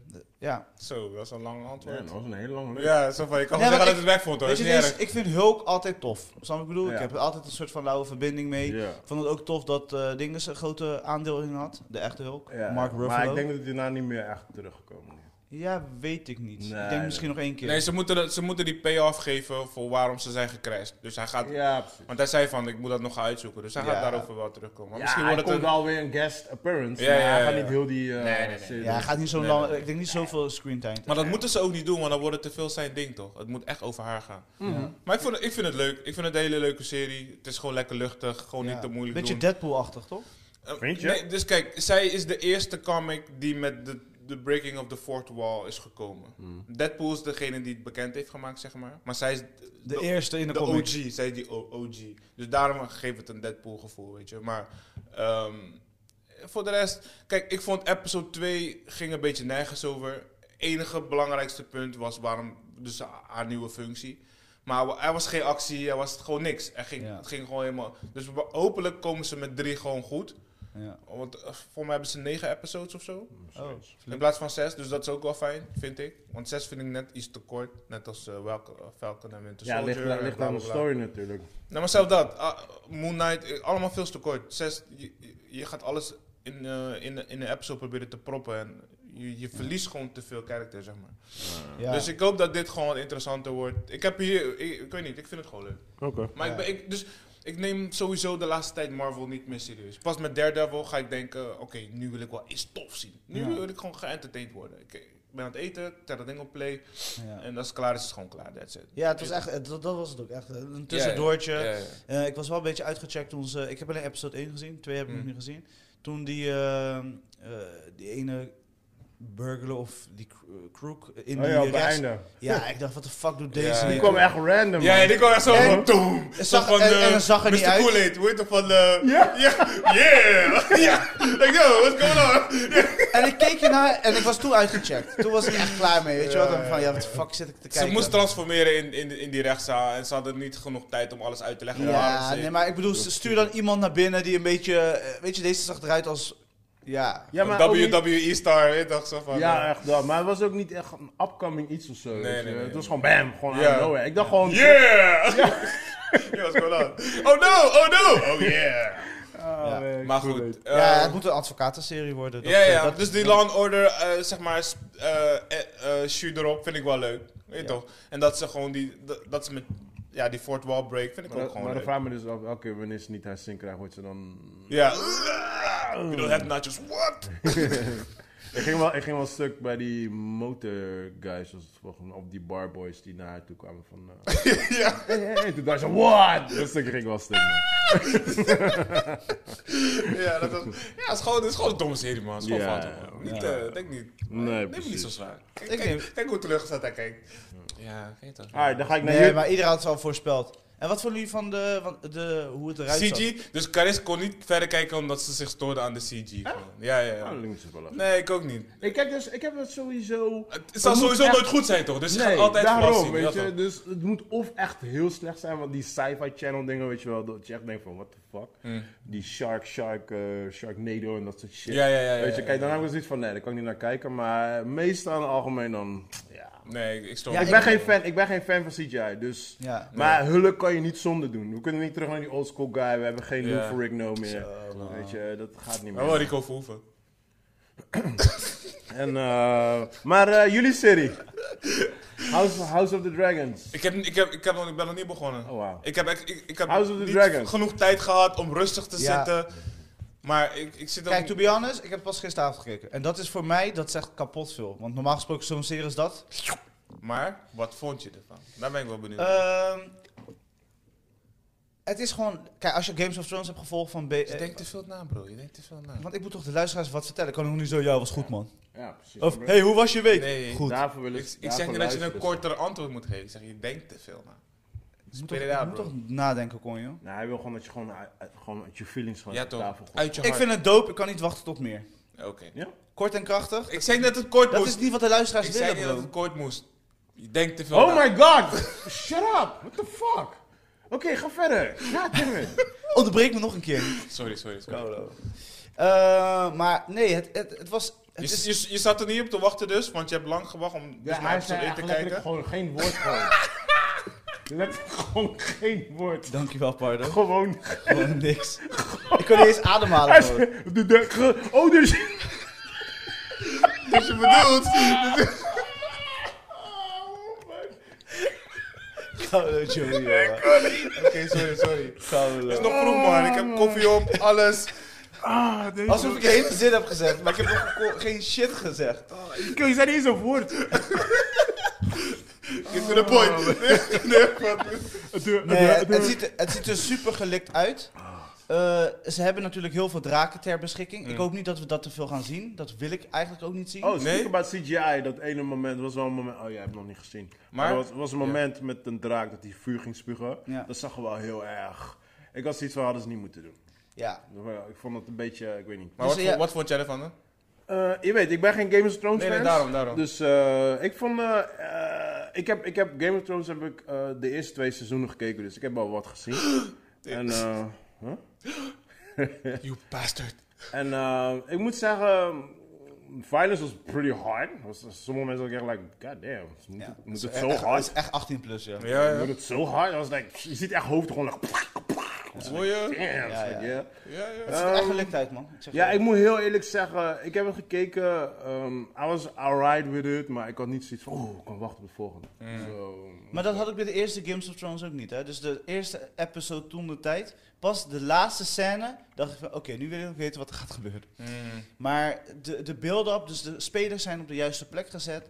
Ja. Zo, dat is een lang Ja, antwoord. dat was een hele lange week. Ja, zo van, je kan Nee, zeggen dat het weg vond hoor. Weet je, is- ik vind Hulk altijd tof. Snap ik bedoel? Ja. Ik heb er altijd een soort van lauwe verbinding mee. Ja. Ik vond het ook tof dat eh Ding een grote aandeel in had. De echte Hulk. Ja, Mark Ruffalo. Maar ik denk dat hij daarna niet meer echt teruggekomen. Ja, weet ik niet. Nee, ik denk misschien nog één keer. Nee, ze moeten, ze moeten die payoff geven voor waarom ze zijn gecrashed. Dus hij gaat... Ja, precies. Want hij zei van, ik moet dat nog gaan uitzoeken. Dus hij Ja. gaat daarover wel terugkomen. Maar Ja, misschien hij wordt het komt een... wel weer een guest appearance. Ja, hij gaat niet heel die... eh, Nee, nee, ja, hij gaat niet zo Nee, lang. nee. Ik denk niet zoveel screen time. Maar dat moeten ze ook niet doen, want dan wordt het te veel zijn ding toch? Het moet echt over haar gaan. Maar ik, vond, ik vind het leuk. Ik vind het een hele leuke serie. Het is gewoon lekker luchtig. Gewoon niet te moeilijk Beetje doen. Deadpool-achtig, toch? Eh, Vind je? Nee, dus kijk, zij is de eerste comic die met de, de breaking of the fourth wall is gekomen. Hmm. Deadpool is degene die het bekend heeft gemaakt, zeg maar. Maar zij is De eerste in de, de comics. OG. Zij is die OG. Dus daarom geeft het een Deadpool gevoel, weet je. Maar ehm, voor de rest, kijk, ik vond episode 2 ging een beetje nergens over. Enige belangrijkste punt was waarom, dus haar nieuwe functie. Maar er was geen actie, er was gewoon niks. Er ging, Ja. Het ging gewoon helemaal. Dus hopelijk komen ze met drie gewoon goed. Ja. Want eh, voor mij hebben ze negen episodes of zo. Oh, In plaats van zes, dus dat is ook wel fijn, vind ik. Want zes vind ik net iets te kort. Net als welke eh, Falcon en Winter Ja, Soldier. ligt, en ligt aan de story natuurlijk. Nou, maar zelf dat. ah, Moon Knight, allemaal veel te kort. Zes, je, gaat alles in, eh, in, de- in een episode proberen te proppen. En je, je verliest gewoon te veel karakter, zeg maar. Ja. Dus ik hoop dat dit gewoon wat interessanter wordt. Ik heb hier, ik, ik weet niet, ik vind het gewoon leuk. Oké. Maar ik ben, ik, dus ik neem sowieso de laatste tijd Marvel niet meer serieus. Pas met Daredevil ga ik denken, oké, nu wil ik wel iets tof zien. Nu Ja. wil ik gewoon geëntertained worden. Ik, ben aan het eten, tel dat ding op play. Ja. En als het klaar is, is het gewoon klaar. That's it. Ja, het was echt, dat, dat was het ook echt. Een tussendoortje. Ja. Eh, ik was wel een beetje uitgecheckt toen ze. Ik heb alleen episode 1 gezien, 2 heb ik nog Mm. niet gezien. Toen die, eh, eh, die ene burglar of die cr- crook in Oh die ja, op het rechts- einde. Ja, ik dacht, wat de fuck doet deze die kwam echt random. Ja, die kwam echt zo En- van Zo zag- van, en- eh, en dan zag er niet Mr. uit. Kool-Aid, hoe heet het van... eh, Ja. [LAUGHS] Ja, yeah! [LAUGHS] ja, like yo, what's going on? [LAUGHS] En ik keek ernaar en ik was toen uitgecheckt. Toen was ik echt klaar mee, weet je wel. Dan van, ja, wat de fuck zit ik te Ze kijken? moest transformeren in, in, in die rechtszaal en ze hadden niet genoeg tijd om alles uit te leggen. Ja, ze- nee, maar ik bedoel, stuur dan iemand naar binnen die een beetje... eh, Weet je, deze zag eruit als... Ja, Ja, maar WWE-star, weet je toch? Zo van, Ja, eh, echt dat. Maar het was ook niet echt een upcoming iets of zo. Nee, nee, nee. Het was gewoon bam, gewoon Ja. out of nowhere. Ik dacht gewoon... Yeah! Ja. what's going on? Oh no, oh no! Oh yeah! Ah, Ja. nee, Maar goed. het. eh, ja, het moet een advocatenserie worden. Dat, ja, eh, ja. dat- dus die Law and Order, eh, zeg maar, eh, eh, eh, shoot erop vind ik wel leuk. Weet je Ja. toch? En dat ze gewoon die, dat, dat ze met, ja, die fourth wall break vind ik Maar, ook gewoon maar de leuk. vraag me dus af, keer wanneer ze niet haar zin krijgt, wordt ze dan... Ja. You don't have nachos, what? [LAUGHS] Ik ging, wel, ik ging wel stuk bij die motor guys, op die barboys die naar haar toe kwamen van... eh, [LAUGHS] ja. hey, hey. Toen dacht ze, what? Dat stuk ging wel stuk, man. [LAUGHS] ja, dat was, ja, het is gewoon, het is gewoon een domme serie, man. Het is gewoon Ja, fout, man. Niet, Ja. eh, denk niet. Nee, Neem precies. niet zo zwaar. Kijk, Ik kijk, neem- kijk hoe teleurgesteld hij kijkt. Ja, weet toch. Alright, dan ga ik naar Nee, hier. maar iedereen had het al voorspeld. En wat vonden jullie van de, van de, hoe het eruit zag? CG, dus Caris kon niet verder kijken omdat ze zich stoorde aan de CG. Ja, ja, Ah, ja. is wel af. Nee, ik ook niet. Ik, kijk dus, ik heb het sowieso... Het zal sowieso echt- nooit goed zijn, toch? Dus je Nee, gaat altijd daarom, weet je. Dus het moet of echt heel slecht zijn, want die sci-fi channel dingen, weet je wel, dat je echt denkt van, what the fuck. Hmm. Die Shark, Shark, eh Sharknado en dat soort shit. Ja, ja, ja, ja, Weet je, ja, kijk, dan ja. heb ik zoiets van, nee, daar kan ik niet naar kijken. Maar meestal in het algemeen dan, ja. Nee, ik stoor Ja, ik, ben geen fan, ik ben geen fan van CGI, dus... Ja. Maar hulk kan je niet zonder doen. We kunnen niet terug naar die old school guy. We hebben geen Ja. Lou Ferrigno meer. Weet je, dat gaat niet meer. wel Rico Verhoeven. En, eh, maar eh, jullie serie. House, House of the Dragons. Ik, heb, ik, heb, ik, heb nog, ik ben nog niet begonnen. Oh, wauw. Ik heb, ik, ik heb House of the niet genoeg tijd gehad om rustig te Ja. zitten. Maar ik, ik zit ook... Kijk, to be honest, ik heb pas gisteravond gekeken. En dat is voor mij, dat zegt kapot veel. Want normaal gesproken zo'n serie als dat. Maar, wat vond je ervan? Daar ben ik wel benieuwd. Ehm, het is gewoon... Kijk, als je Games of Thrones hebt gevolgd van... B, je eh, denkt te veel na, bro. Je denkt te veel na. want ik moet toch de luisteraars wat vertellen. Ik kan nog niet zo, ja, was goed man. Ja, precies. Of, hey, hoe was je week? Nee. Goed. Daarvoor willen Ik, ik zeg niet dat je een korter antwoord moet geven. Ik zeg, je denkt te veel na. Je moet toch, je moet nadenken, kon je? Nou, hij wil gewoon dat je gewoon, uit- uit- gewoon uit je feelings gewoon Ja, toch? Uit je Ik vind het dope, ik kan niet wachten tot meer. Oké. Ja? Kort en krachtig. Ik zei net dat het kort Dat moest. is niet wat de luisteraars ik zei willen, niet dat bro. het kort moest. Je denkt te veel Oh na. my god! [LAUGHS] Shut up! What the fuck? Oké, ga verder. Ja. [LAUGHS] Onderbreek me nog een keer. Sorry, sorry, sorry. Eh, maar nee, het, het, het was... Het Je, is, je, je zat er niet op te wachten dus, want je hebt lang gewacht om dus naar hij episode zei 1 te echt letterlijk kijken. gewoon geen woord gewoon. [LAUGHS] Letterlijk gewoon geen woord. Dankjewel, Pardo. Gewoon. Gewoon niks. [LAUGHS] Ik kon niet eens ademhalen. Hij gewoon. zei, de, de, ge- oh, dus... Dus je bedoelt... Gouden Joey, jongen. Oké, sorry, sorry. Gouden. Het is nog vroeg man, ik heb koffie op, alles. Ah, deze... Alsof ik de hele zin heb gezegd, maar ik heb nog ge- geen shit gezegd. Yo, je zei niet eens een woord. Get to the point. nee, wat- Nee, het, het ziet, er- het ziet er super gelikt uit. Eh, ze hebben natuurlijk heel veel draken ter beschikking. Ik Mm. hoop niet dat we dat te veel gaan zien. Dat wil ik eigenlijk ook niet zien. Oh, Nee? about CGI. Dat ene moment was wel een moment... Oh, jij hebt het nog niet gezien. Maar, er was, was een moment met een draak dat hij vuur ging spugen. Ja. Dat zag er wel heel erg... Ik had zoiets van, hadden ze niet moeten doen. Ja. Ik vond het een beetje... Ik weet niet. Maar Dus, wat, ja. vo- wat vond jij ervan? Eh, je weet, ik ben geen Game of Thrones Nee, nee, daarom, daarom. Dus eh, ik vond... eh, eh, ik, heb, ik heb Game of Thrones heb ik eh, de eerste twee seizoenen gekeken. Dus ik heb wel wat gezien. [GASPS] en eh, huh? [GASPS] You bastard. en eh, ik moet zeggen... Violence was pretty hard. Was, sommige mensen ook echt like, god damn. Moet, ja. het, moet Het het is zo echt- hard? Het is echt 18 plus, ja. Ja, ja. Moet het zo hard? I was like, je ziet echt hoofd gewoon like, Hoor je? Damn, Ja, ja, ja. Ja, ja. Het ziet er echt gelikt uit, man. Ik zeg Ja, ik moet heel eerlijk zeggen, ik heb het gekeken. ehm I was alright with it, maar ik had niet zoiets van, oh, ik kan wachten op de volgende. Zo, Maar dat had ik bij de eerste Games of Thrones ook niet, hè. Dus de eerste episode toen de tijd, pas de laatste scène, dacht ik van, oké, nu wil ik weten wat er gaat gebeuren. Mm. Maar de, de build-up, dus de spelers zijn op de juiste plek gezet.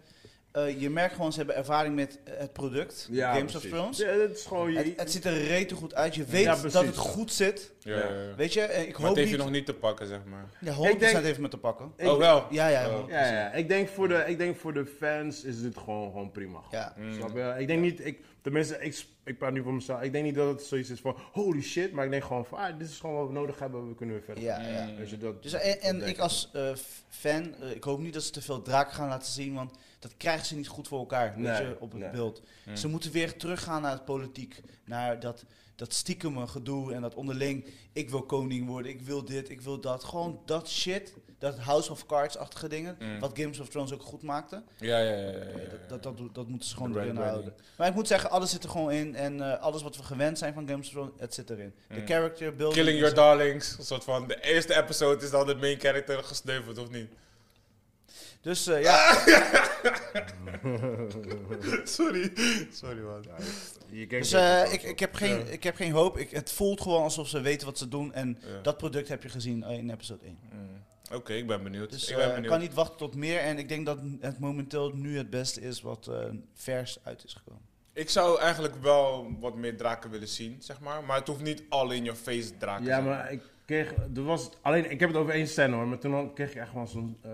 Eh, je merkt gewoon, ze hebben ervaring met eh, het product, Ja, Games precies. of Thrones. Ja, het is gewoon je... Het, het ziet er rete goed uit. Je weet Ja, dat het goed zit. Ja, ja, ja. Weet je, Eh, ik Maar het hoop heeft niet... je nog niet te pakken, zeg maar. Ja, 100% Ik denk- heeft me te pakken. ik- oh, wel? Ja, ja, Oh. 100%. Ja, ja, ik denk voor de, ik denk voor de fans is dit gewoon, gewoon prima. Ja. Mm. Snap je? Ik denk niet, ik, tenminste, ik, ik praat nu voor mezelf. Ik denk niet dat het zoiets is van holy shit, maar ik denk gewoon van, ah, dit is gewoon wat we nodig hebben, we kunnen weer verder. Ja, ja. Mm. Dat, Dus, en ik als eh, fan, ik hoop niet dat ze te veel draken gaan laten zien, want dat krijgen ze niet goed voor elkaar, Nee, je, op het nee. beeld. Mm. Ze moeten weer teruggaan naar het politiek, naar dat, dat stiekeme gedoe en dat onderling, ik wil koning worden, ik wil dit, ik wil dat. Gewoon dat shit, dat House of Cards-achtige dingen, Mm. wat Games of Thrones ook goed maakte. Ja, ja, ja. ja, ja, Dat, dat, dat, dat moeten ze gewoon erin houden. Maar ik moet zeggen, alles zit er gewoon in. En eh, alles wat we gewend zijn van Games of Thrones, het zit erin. De Mm. character building. Killing Your Darlings. Een soort van, de eerste episode is dan de main character gesneuveld, of niet? Dus eh, ja, [LAUGHS] Sorry. Sorry, man. je dus, eh, ik, ik, heb geen, ik heb geen hoop. Ik, het voelt gewoon alsof ze weten wat ze doen. En Ja. dat product heb je gezien eh, in episode 1. Mm. Oké, ik ben benieuwd. Dus ik ben ik benieuwd. kan niet wachten tot meer. En ik denk dat het momenteel nu het beste is wat eh, vers uit is gekomen. Ik zou eigenlijk wel wat meer draken willen zien, zeg maar. Maar het hoeft niet all in your face draken. Ja, maar ik kreeg, er was, alleen, ik heb het over één scène hoor, maar toen al kreeg ik echt wel zo'n... eh,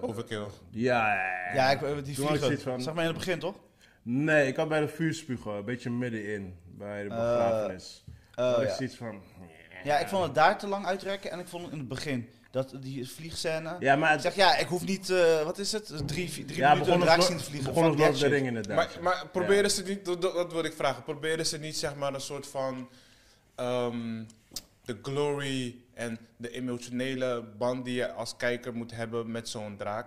Overkill. ja, ja, Ja, ik, eh, die vliegen. van- Zeg maar in het begin, toch? Nee, ik had bij de vuurspugen, een beetje middenin, bij de Eh, begrafenis. Oh, ik ja. zoiets van... ja, ik vond het daar te lang uitrekken. En ik vond het in het begin. Dat, die vliegscène. Ja, maar Ik het zeg, ja, ik hoef niet, eh, wat is het? Drie, drie ja, minuten als zien te vliegen. begon of the shit. Ring inderdaad. Maar, maar proberen ze niet, dat, dat wil ik vragen, proberen ze niet zeg maar een soort van ehm, de glory en de emotionele band die je als kijker moet hebben met zo'n draak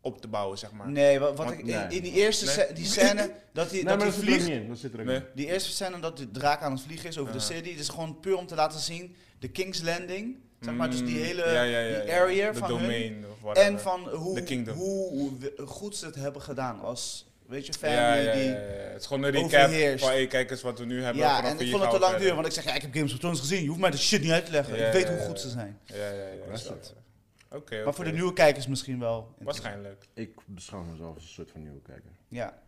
op te bouwen, zeg maar. Nee, wat, wat Want- ik, nee. in, in die eerste Nee. sce- die scène, dat hij dat zit er vliegt, niet in. Dat zit er Nee. niet die eerste scène dat de draak aan het vliegen is over de city, het is gewoon puur om te laten zien, de King's Landing, zeg maar, dus die Mm, hele ja, ja, ja, die ja. area van hun, domain of whatever. en van hoe, hoe, goed ze het hebben gedaan als, weet je, family ja, ja, die... Het is gewoon een recap overheerst. van, hey, kijk eens wat we nu hebben. Ja, en ik vond het te lang duren, want ik zeg, ja, ik heb Games of Thrones gezien, je hoeft mij de shit niet uit te leggen, Ja, ik weet ja, hoe goed ja. ze zijn. Ja, ja, ja. Dat is ja. dat. Oké, Maar voor de nieuwe kijkers misschien wel. Waarschijnlijk. Ik beschouw mezelf als een soort van nieuwe kijker. Ja.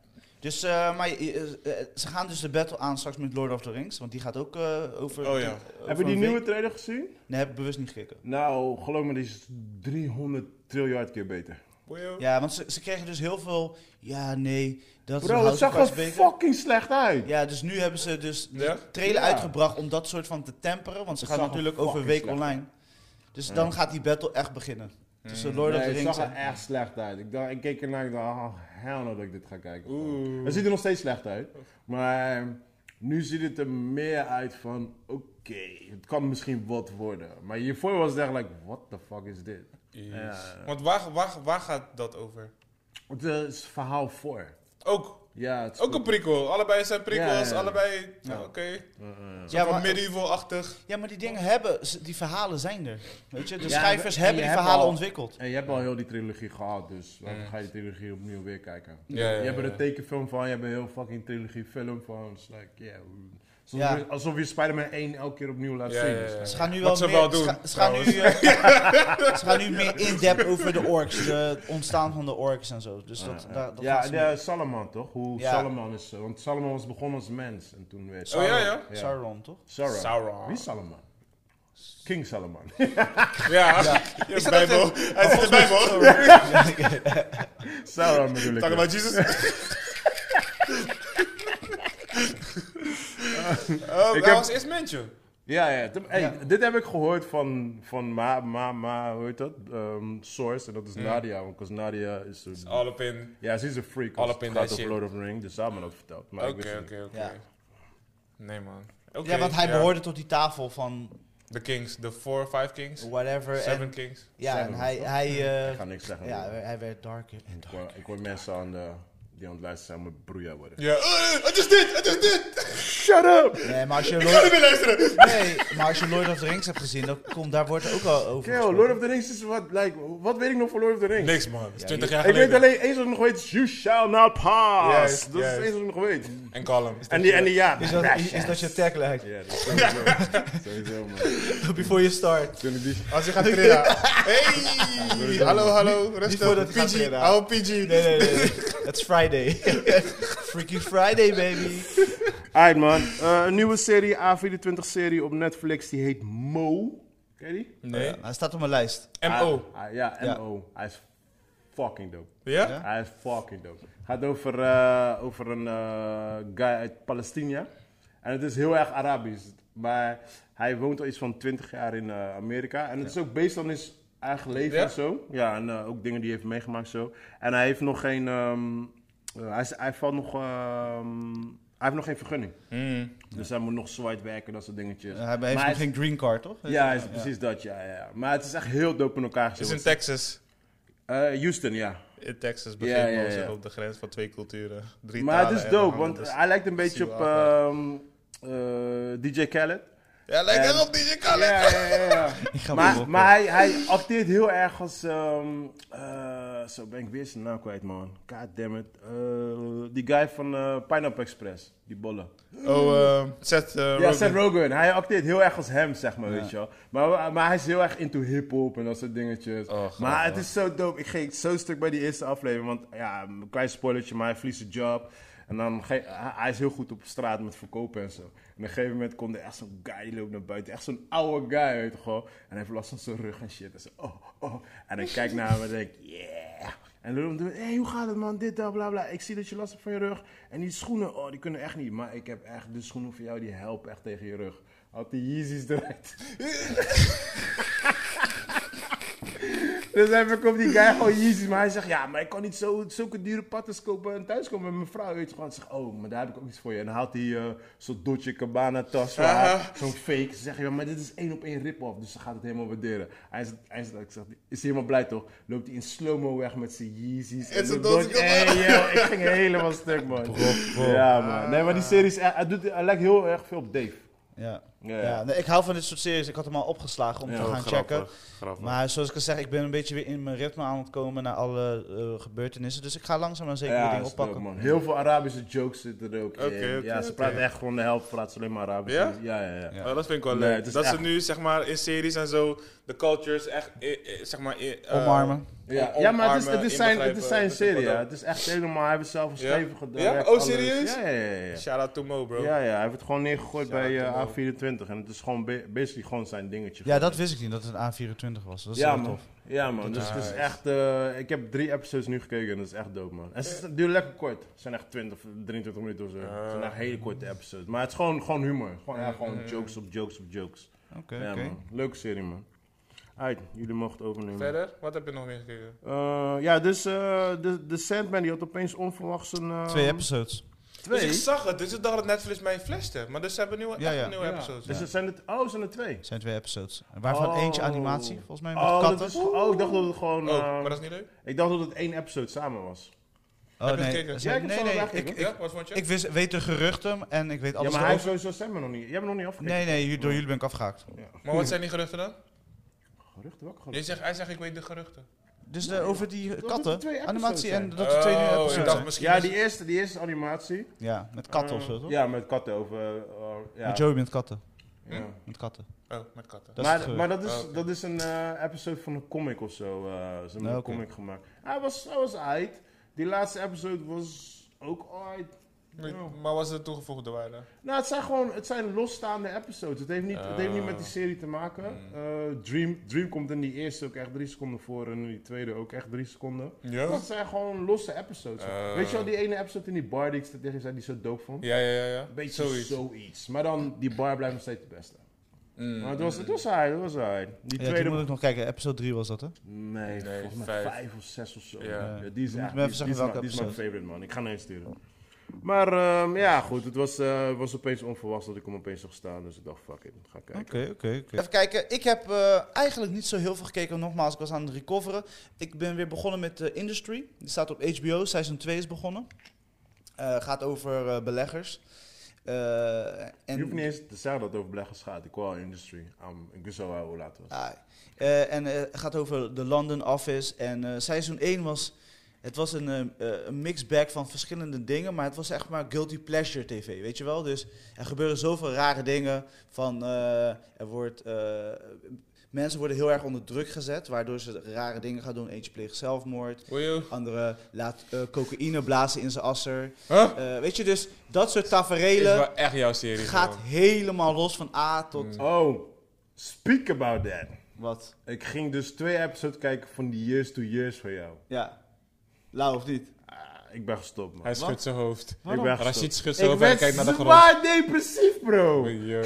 Dus, eh, maar eh, eh, ze gaan dus de battle aan straks met Lord of the Rings, want die gaat ook eh, over... Oh ja. over Heb je die nieuwe trailer gezien? Nee, heb ik bewust niet gekeken. Nou, geloof me, die is 300 triljard keer beter. Boeio. Ja, want ze, ze kregen dus heel veel... Ja, nee, dat is Bro, het of zag er fucking slecht uit. Ja, dus nu hebben ze dus Ja? trailer Ja. uitgebracht om dat soort van te temperen, want ze Het gaan natuurlijk over een week online. Dus dan gaat die battle echt beginnen. Tussen Mm. Lord of the het Rings zag er echt slecht uit. Ik, dacht, ik keek ernaar en ik dacht, oh, hell no dat ik dit ga kijken. Oeh. Het ziet er nog steeds slecht uit. Maar nu ziet het er meer uit van, oké, het kan misschien wat worden. Maar hiervoor was het echt like, what the fuck is dit? Ja. Want waar, waar, waar gaat dat over? Het is verhaal voor. Ook, Ja, het is ook goed. een prequel. Allebei zijn prequels, Ja, ja, ja. allebei... Ja. Oké. Uh. Zo Ja, van maar- medieval-achtig. Ja, maar die dingen hebben... ze- Die verhalen zijn er. Weet je, de Ja, schrijvers en hebben je die hebt verhalen al- ontwikkeld. En je hebt al heel die trilogie gehad, dus waarom ga je die trilogie opnieuw weer kijken? Ja, ja, je hebt er ja. een tekenfilm van, je hebt een heel fucking trilogie film van. It's like, yeah, hoe- alsof, Ja. je, alsof je Spider-Man 1 elke keer opnieuw laat Ja, zien. ja, Ze gaan nu Wat wel ze meer, wel doen, Ze, gaan- ze gaan nu, [LAUGHS] ze gaan nu meer in-depth over de orks, de- het ontstaan van de orks en zo. Dus dat, Uh, daar, dat ja, de Salomon toch? Hoe Ja. Salomon is, eh, want Salomon was begonnen als mens en toen werd Oh ja, ja? Sauron, toch? Sauron. Sauron. Wie is Salomon? King Salomon. [LAUGHS] Ja, Ja. Is dat Bijbel. Hij zit in de Bijbel. [LAUGHS] Sauron bedoel ik. Talk about Jesus. [LAUGHS] oh, Ik hij heb- was eerst mensje. Ja, ja. Tem- Hey, Ja. Dit heb ik gehoord van, van Ma, Ma, Ma, hoe heet dat? Ehm, Source, en dat is Mm. Nadia. Want 'cause Nadia is een... All up in. Ja, ze is een freak. All up in gaat that over shit. Lord of the Ring, dus ze hebben me dat verteld. Oké, oké, oké. Nee, man. Oké, ja, want hij ja. behoorde tot die tafel van De Kings, de four, five Kings. whatever. Seven En, Kings. ja, en hij, hij, eh, Ik ga niks zeggen. ja, hij werd darker en ik, darker. ik hoor mensen aan de die aan het luisteren zijn, moet broeia worden. Ja, eh, het is dit, het is dit. Shut up! Nee, maar als je Ik ga Lord, niet meer luisteren. nee, maar als je Lord of the Rings hebt gezien, dan komt, daar wordt er ook al over Yo, gesproken. Lord of the Rings is wat, like, wat weet ik nog van Lord of the Rings? Niks man, het is 20 je- jaar Ik weet geleden. alleen eens wat ik nog weet, is you shall not pass. Juist, dat is eens wat ik nog weet. En Callum. En die, en die ja. Is dat, is, is dat je tagline? Ja, dat is sowieso. [LAUGHS] sowieso, man. [LAUGHS] Before you start. Als je gaat trillen. [LAUGHS] Hey, hallo, hallo, rustig. PG, hou PG. Nee, nee, nee. nee. It's Friday. [LAUGHS] Freaky Friday, baby. Alright man, Eh, een nieuwe serie, A24-serie op Netflix, die heet Mo. Ken je die? Nee, Hij staat op mijn lijst. MO. Ah, ja. MO. Hij is fucking dope. Ja? Hij is fucking dope. gaat over, eh, over een eh, guy uit Palestina. En het is heel erg Arabisch. Maar hij woont al iets van 20 jaar in eh, Amerika. En het is ook based on his eigen leven Ja? en zo. Ja, en ook dingen die hij heeft meegemaakt zo. En hij heeft nog geen... ehm, eh, hij, hij, valt nog, ehm, hij heeft nog geen vergunning. Mm. Dus hij moet nog zwaait werken, dat soort dingetjes. Hij heeft Maar nog hij is- geen green card, toch? Ja, hij is precies dat, ja, ja. Maar het is echt heel dope in elkaar Het is gezet. in Texas. Eh, Houston, ja. In Texas, we zich ja. op de grens van twee culturen. Drie Maar het is dope, want hij lijkt een beetje op ehm, eh, DJ Khaled. Ja, lijkt en- echt op DJ Khaled. Ja, ja, ja. [LAUGHS] maar maar hij, hij acteert heel erg als... ehm, eh, zo ben ik weer zijn naam kwijt, man. God damn it. Eh, die guy van eh, Pineapple Express. Die bolle. Oh, eh, Seth eh, Ja, Rogen. Seth Rogen. Hij acteert heel erg als hem, zeg maar, weet je wel. Maar, maar hij is heel erg into hip-hop en dat soort dingetjes. Oh, maar het is zo dope. Ik ging zo stuk bij die eerste aflevering. Want ja, een klein spoilertje, maar hij verliest zijn job. En dan hij is heel goed op straat met verkopen en zo. En op een gegeven moment komt er echt zo'n guy die naar buiten. Echt zo'n oude guy, weet je gewoon. En hij heeft last van zijn rug en shit. En, zo, oh, oh. en dan kijk naar hem en denk yeah. En dan doen we, hé, hey, hoe gaat het man? Dit, dat, bla, bla. Ik zie dat je last hebt van je rug. En die schoenen, oh, die kunnen echt niet. Maar ik heb echt de schoenen voor jou, die helpen echt tegen je rug. Had die Yeezys eruit. [LAUGHS] dus even komt die guy gewoon Yeezys. Maar hij zegt, ja, maar ik kan niet zo, zulke dure pattes kopen en thuiskomen met mijn vrouw. Weet je gewoon. Zegt, oh, maar daar heb ik ook iets voor je. En dan haalt hij eh, zo'n Dolce Cabana tas. van haar, Aha. Zo'n fake. Ze zeggen, ja, maar dit is één op één rip-off. Dus ze gaat het helemaal waarderen. Hij is, hij is, ik zeg, is helemaal blij toch? Loopt hij in slow-mo weg met zijn Yeezys. En zijn Dolce Gabbana. Hey, yo, ik ging helemaal stuk, man. Ja, man. Nee, maar die serie hij, doet, hij lijkt heel erg veel op Dave. Ja. Ja, Ja. ja. nee, ik hou van dit soort series. Ik had hem al opgeslagen om Ja, te gaan Grappig, checken. grappig. Maar zoals ik al zeg, ik ben een beetje weer in mijn ritme aan het komen naar alle eh, gebeurtenissen. Dus ik ga langzaam maar zeker weer dingen oppakken. dope, man. Heel veel Arabische jokes zitten er ook in. ja, ze praten echt gewoon de helft, praat ze alleen maar Arabisch. Ja? Ja, ja, ja. Ja. Oh, dat vind ik wel leuk. dat ze nu zeg maar in series en zo de cultures echt eh, eh, zeg maar eh, Omarmen. Ja, ja, maar het is, het is zijn, het is zijn serie, ja. Het is echt helemaal, hij heeft het zelf geschreven, Ja? Ja? Oh, serieus? Ja, ja, ja. ja. Shout out to Mo, bro. Ja, ja, hij heeft het gewoon neergegooid Shout bij eh, to Mo. A24 en het is gewoon ba- basically gewoon zijn dingetje. Ja, dat wist ik niet, dat het een A24 was. Dat is ja, man. tof. Ja, man. Dus het is echt... eh, ik heb drie episodes nu gekeken en dat is echt dope, man. En ze duren lekker kort. Het zijn echt 20, 23 minuten of zo. Het zijn echt hele korte episodes. Maar het is gewoon, gewoon humor. Gewoon, ja, gewoon jokes op jokes op jokes. Oké, ja. Leuke serie, man. Uit, jullie mogen het overnemen. Verder, wat heb je nog meer gekeken? Eh, ja, dus eh, de, de Sandman die had opeens onverwachts een... eh, Twee episodes. Twee? Dus ik zag het, dus ik dacht dat Netflix mij flashte. Maar dus ze hebben nieuwe, Ja, echt ja. een nieuwe Ja. episodes. Dus er zijn het, oh, zijn er twee? Het zijn twee episodes. Waarvan Oh. eentje animatie, volgens mij, met Oh, katten. dat is, oh, ik dacht dat het gewoon... Oh, eh, maar dat is niet leuk? ik dacht dat het één episode samen was. Oh, Heb je nee. gekeken? Ja, ik zijn- heb nee, nee. Ik, ik, ja, wat vond je? ik wist, weet de geruchten en ik weet Ja, alles maar hij heeft sowieso Sandman nog niet. Jij hebt hem nog niet afgekeken. Nee, nee, door jullie ben ik afgehaakt. Ja. maar wat zijn die geruchten dan? Geruchten, welke Je geruchten? zegt, hij zegt, ik weet de geruchten. Dus de, over die dat katten, animatie zijn. en dat er twee nieuwe Oh, episodes ik dacht zijn. misschien... Ja, is- die eerste, die eerste animatie. Ja, met katten of Eh, zo, toch? Ja, met katten over... eh, ja. Met Joey met katten. Ja. Met katten. Oh, met katten. Dat is het maar, gerucht. maar dat is, Oh, oké. dat is een eh, episode van een comic of zo. eh ze hebben Ah, een oké. comic gemaakt. Hij was, hij was aight. Die laatste episode was ook aight. Maar- Maar was het toegevoegde waarde? Nou, het zijn gewoon het zijn losstaande episodes. Het heeft niet, het heeft niet met die serie te maken. Mm. Eh, Dream, Dream komt in die eerste ook echt drie seconden voor en in die tweede ook echt drie seconden. Ja? Dus het zijn gewoon losse episodes. Oh. Weet je wel, die ene episode in die bar die ik tegen zei die zo dope vond? Ja, ja, ja. ja. Beetje Zoiets. zoiets. Maar dan, die bar blijft nog steeds het beste. Mm, Maar het was, het was saai, het was saai. Die Ja, die tweede... moet ik nog kijken. Episode 3 was dat, hè? Nee, Nee, volgens mij vijf. vijf of zes of zo. Ja. die is Moet echt, me even die, zeggen die is welke mijn- die is mijn episode. favorite man. Ik ga naar je sturen. Maar ehm, ja, goed, het was, eh, was opeens onverwacht dat ik hem opeens zag staan. Dus ik dacht, fuck it, ga kijken. Oké, oké, oké. Even kijken. Ik heb eh, eigenlijk niet zo heel veel gekeken. Nogmaals, ik was aan het recoveren. Ik ben weer begonnen met de Industry. Die staat op HBO. Seizoen 2 is begonnen. Eh, gaat over eh, beleggers. Eh, Je en, hoeft niet eens te zeggen dat het over beleggers gaat. Ik wou industry. Um, ik wist al hoe laat het was. Ah, eh, en het gaat over de London Office. En eh, seizoen 1 was... Het was een, eh, eh, een mixed bag van verschillende dingen, maar het was echt maar guilty pleasure tv, weet je wel? Dus er gebeuren zoveel rare dingen van, eh, er wordt, eh, mensen worden heel erg onder druk gezet, waardoor ze rare dingen gaan doen. Eentje pleegt zelfmoord, andere laat eh, cocaïne blazen in zijn asser. Huh? Eh, weet je, dus dat soort Is taferelen wel echt jouw serie. gaat gewoon. helemaal los van A tot Oh, speak about that. wat. Ik ging dus twee episodes kijken van die Years to Years van jou. Ja, lauw of niet? Ah, ik ben gestopt, man. Hij schudt zijn hoofd. Ik ben gestopt. Rashid schudt zijn Ik hoofd en kijkt naar de grond. zwaar depressief, bro. Yo.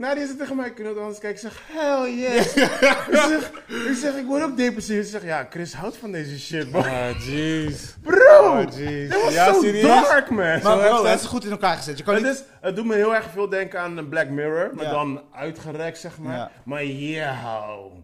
Nou, die is tegen mij, kunnen we anders kijken? Ik zeg, hell yes. ik, zeg, ik zeg, ik word ook depressief. Ik zeg, ja, Chris houdt van deze shit, man. Ah, jeez. Bro, Oh, jeez. dat was Ja, zo serieus? dark, man. Maar bro, het is goed in elkaar gezet. Je kan Het, niet... is, het doet me heel erg veel denken aan Black Mirror, maar Ja. dan uitgerekt, zeg maar. Ja. Maar yeah.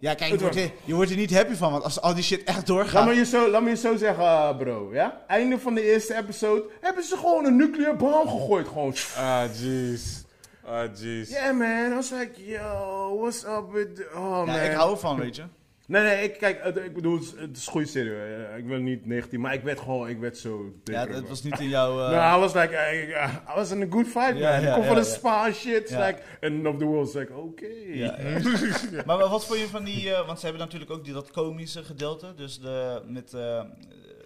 Ja, kijk, je wordt, er, je wordt er niet happy van, want als al die shit echt Laat doorgaat... me, je zo, laat me je zo zeggen, uh, bro. Ja? Einde van de eerste episode hebben ze gewoon een nuclear bom gegooid. Gewoon. Ah, jeez. Ah, jeez. Yeah, man. I was like, yo, what's up with... the- Oh, man. ja, ik hou ervan, weet je. Nee, nee, ik, kijk, het- ik bedoel, het is, het is een goede serie. eh, Ik wil niet 19, maar ik werd gewoon, ik werd zo... Ja, het was niet in jouw... [LAUGHS] eh, No, I was like, I, I was in a good fight, Ja, man. ja, ik kom ja, van de ja. spa shit. Ja. like, and of the world is like, oké. ja, ja. [LAUGHS] maar wat vond je van die... eh, want ze hebben natuurlijk ook die, dat komische gedeelte. Dus de, met eh,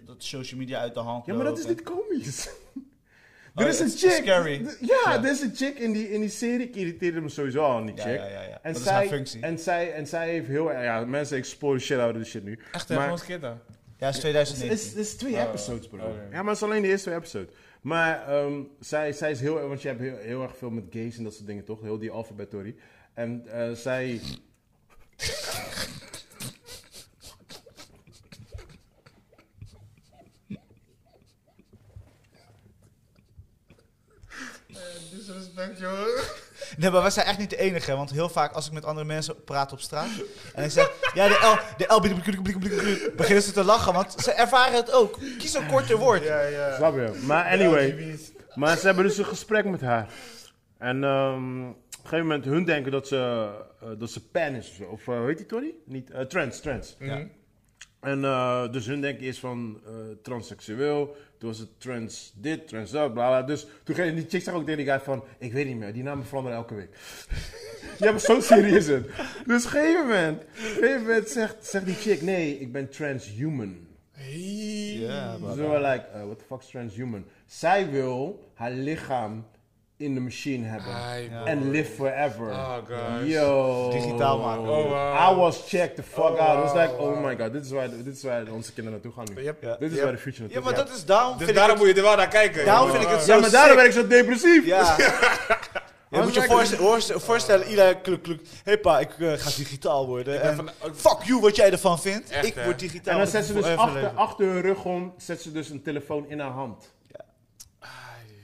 dat social media uit de hand Ja, maar dat is lopen. niet komisch. Oh, er is een is chick. scary. Ja, er is een chick in die, in die serie. Ik irriteerde me sowieso al aan die chick. ja, ja, ja. En Dat is zij, haar functie. En zij, en zij heeft heel erg... Ja, mensen exploren shit out of the shit nu. Echt, Maar- hè? Gewoon skid dan. Ja, is Het 2019. is, het is twee Oh, episodes, bro. Ja, maar het is alleen de eerste twee episodes. Maar ehm, zij, zij is heel... Want je hebt heel, heel erg veel met gays en dat soort dingen, toch? Heel die alfabetory. En eh, zij... [LAUGHS] Disrespect, joh. Nee, maar wij zijn echt niet de enige, want heel vaak als ik met andere mensen praat op straat en ik zeg, ja, de L, de L, beginnen ze te lachen, want ze ervaren het ook. Kies een korter woord. Ja, ja. Snap je? Maar anyway... Maar ze hebben dus een gesprek met haar. En ehm, op een gegeven moment, hun denken dat ze, eh, dat ze pan is of zo. Of eh, hoe heet die Tony? Niet, eh, trans, trans. Mhm. En eh, dus hun denken eerst van eh, transseksueel. Toen was het trans dit, trans dat, bla bla. Dus toen ging die chick zag ook tegen die guy van, ik weet niet meer, die namen veranderen elke week. ja, maar zo serieus is het. Dus op een gegeven moment, gegeven zegt, zegt die chick, nee, ik ben transhuman. Ja, Dus we like, uh, what the fuck is transhuman? Zij wil haar lichaam in de machine hebben. Ja. En live forever. Oh, gosh. Yo. Digitaal maken. Oh, wow. I was checked the fuck Oh, out. It was like, wow. oh my god, dit is waar, dit is waar onze kinderen naartoe gaan nu. Yep. Ja. Dit is Yep. waar de future Ja, naartoe maar gaat. dat is daarom Dus vind daarom ik moet je er wel naar kijken. Daarom vind ik het zo Ja, maar daarom sick. ben ik zo depressief. Ja. [LAUGHS] Je moet je voorstellen, voorstellen, iedereen kluk, kluk. Hé pa, ik eh, ga digitaal worden. Fuck you wat jij ervan vindt. Echt, ik word digitaal. En dan zet ze dus achter, achter hun rug om, zet ze dus een telefoon in haar hand.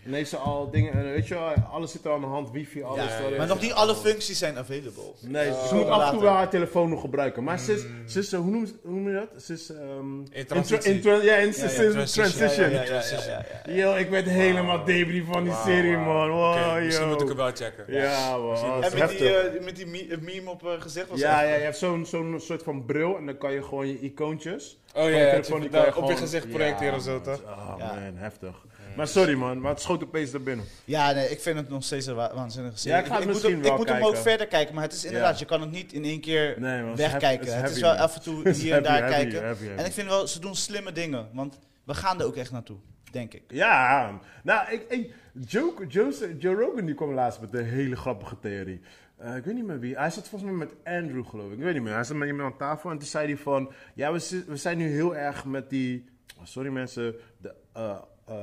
En heeft ze al dingen, en weet je wel, alles zit er aan de hand, wifi, alles. Ja, maar nog niet alle functies zijn available. Nee, ze Oh. moet af en toe wel haar telefoon nog gebruiken. Maar ze is, ze is, eh, hoe, noem, hoe noem je dat? Ze is, ehm, In transitie. in tra- ja, in transition. Yo, ik werd helemaal debris van die serie, man. Wow, misschien moet ik hem wel checken. Ja, man. En met die, eh, met die me- meme op eh, gezicht was ja, ja, je hebt zo'n zo'n soort van bril en dan kan je gewoon je icoontjes. Oh ja, je je op je gezicht projecteren of zo, toch? Oh man, heftig. Maar sorry man, maar het schoot opeens naar binnen. Ja, nee, ik vind het nog steeds een wa- waanzinnige serie. Ja, ik ga het moet, misschien hem, wel ik moet hem ook verder kijken, maar het is inderdaad, Ja. je kan het niet in één keer Nee, man, het is wegkijken. het is wel af en toe hier en daar heavy, kijken. heavy, heavy. En ik vind wel, ze doen slimme dingen, want we gaan er ook echt naartoe, denk ik. Ja, nou, ik, ik, Joe, Joe, Joe Rogan die kwam laatst met een hele grappige theorie. Eh, ik weet niet meer wie. Hij zat volgens mij met Andrew, geloof ik. Ik weet niet meer. Hij zat met iemand aan tafel en toen zei hij van... Ja, we zijn nu heel erg met die... oh, sorry mensen. De eh, eh,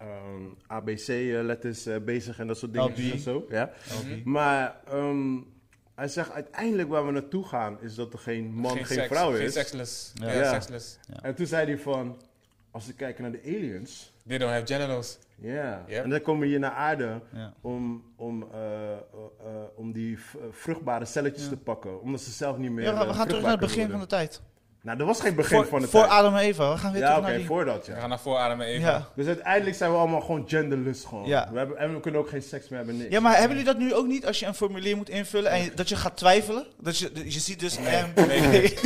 ehm, ABC-letters eh, bezig en dat soort dingen en zo. Ja. Maar ehm, hij zegt uiteindelijk waar we naartoe gaan... is dat er geen man, geen, vrouw Geen is. sexless. Ja. Ja, Ja. sexless. En toen zei hij van... Als we kijken naar de aliens... They don't have genitals. Ja. Yep. En dan komen we hier naar aarde Ja. om, om, eh, eh, eh, om die eh, vruchtbare celletjes te pakken. Omdat ze zelf niet meer. Ja, we gaan- we eh, gaan terug naar het begin van de tijd. Nou, er was geen begin Voor, van de voor tijd. Adam en Eva. We gaan weer ja, terug oké, naar die... voor dat, We ja. gaan naar voren even. Ja. Dus uiteindelijk zijn we allemaal gewoon genderless gewoon. Ja. We hebben, en we kunnen ook geen seks meer hebben, niks. Ja, maar hebben jullie dat nu ook niet als je een formulier moet invullen en je- dat je gaat twijfelen? Dat je, je ziet dus... Nee, nee. [LAUGHS]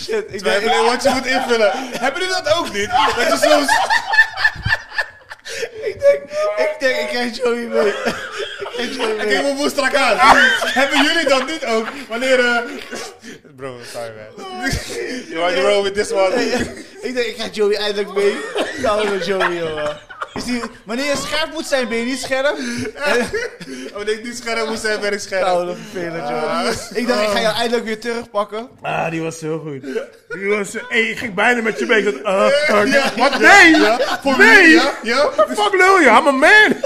Shit, ik Twijfel denk, in wat je moet invullen. Hebben jullie dat ook niet? Dat je soms... [LAUGHS] ik denk, ik denk, ik krijg Joey mee. [LAUGHS] ik krijg Joey Ik mee. kijk moe strak aan. Hebben jullie dat niet ook? Wanneer... eh Bro, sorry man. [LAUGHS] You want to roll with this one? [LAUGHS] ik denk, ik krijg Joey eindelijk mee. Nou, met Joey, jongen. Is die, wanneer je scherp moet zijn, ben je niet scherp. En, [LAUGHS] Wanneer ik niet scherp moest zijn, ben ik scherp. nou, dat vervelend, jongen. Ik dacht, ik ga jou eindelijk weer terugpakken. Ah, die was heel goed. Die was... Hey, ik ging bijna met je mee. Ik dacht, uh, uh, Wat? Nee! Voor Nee! Ja? Ja? Fuck lul je, I'm a man!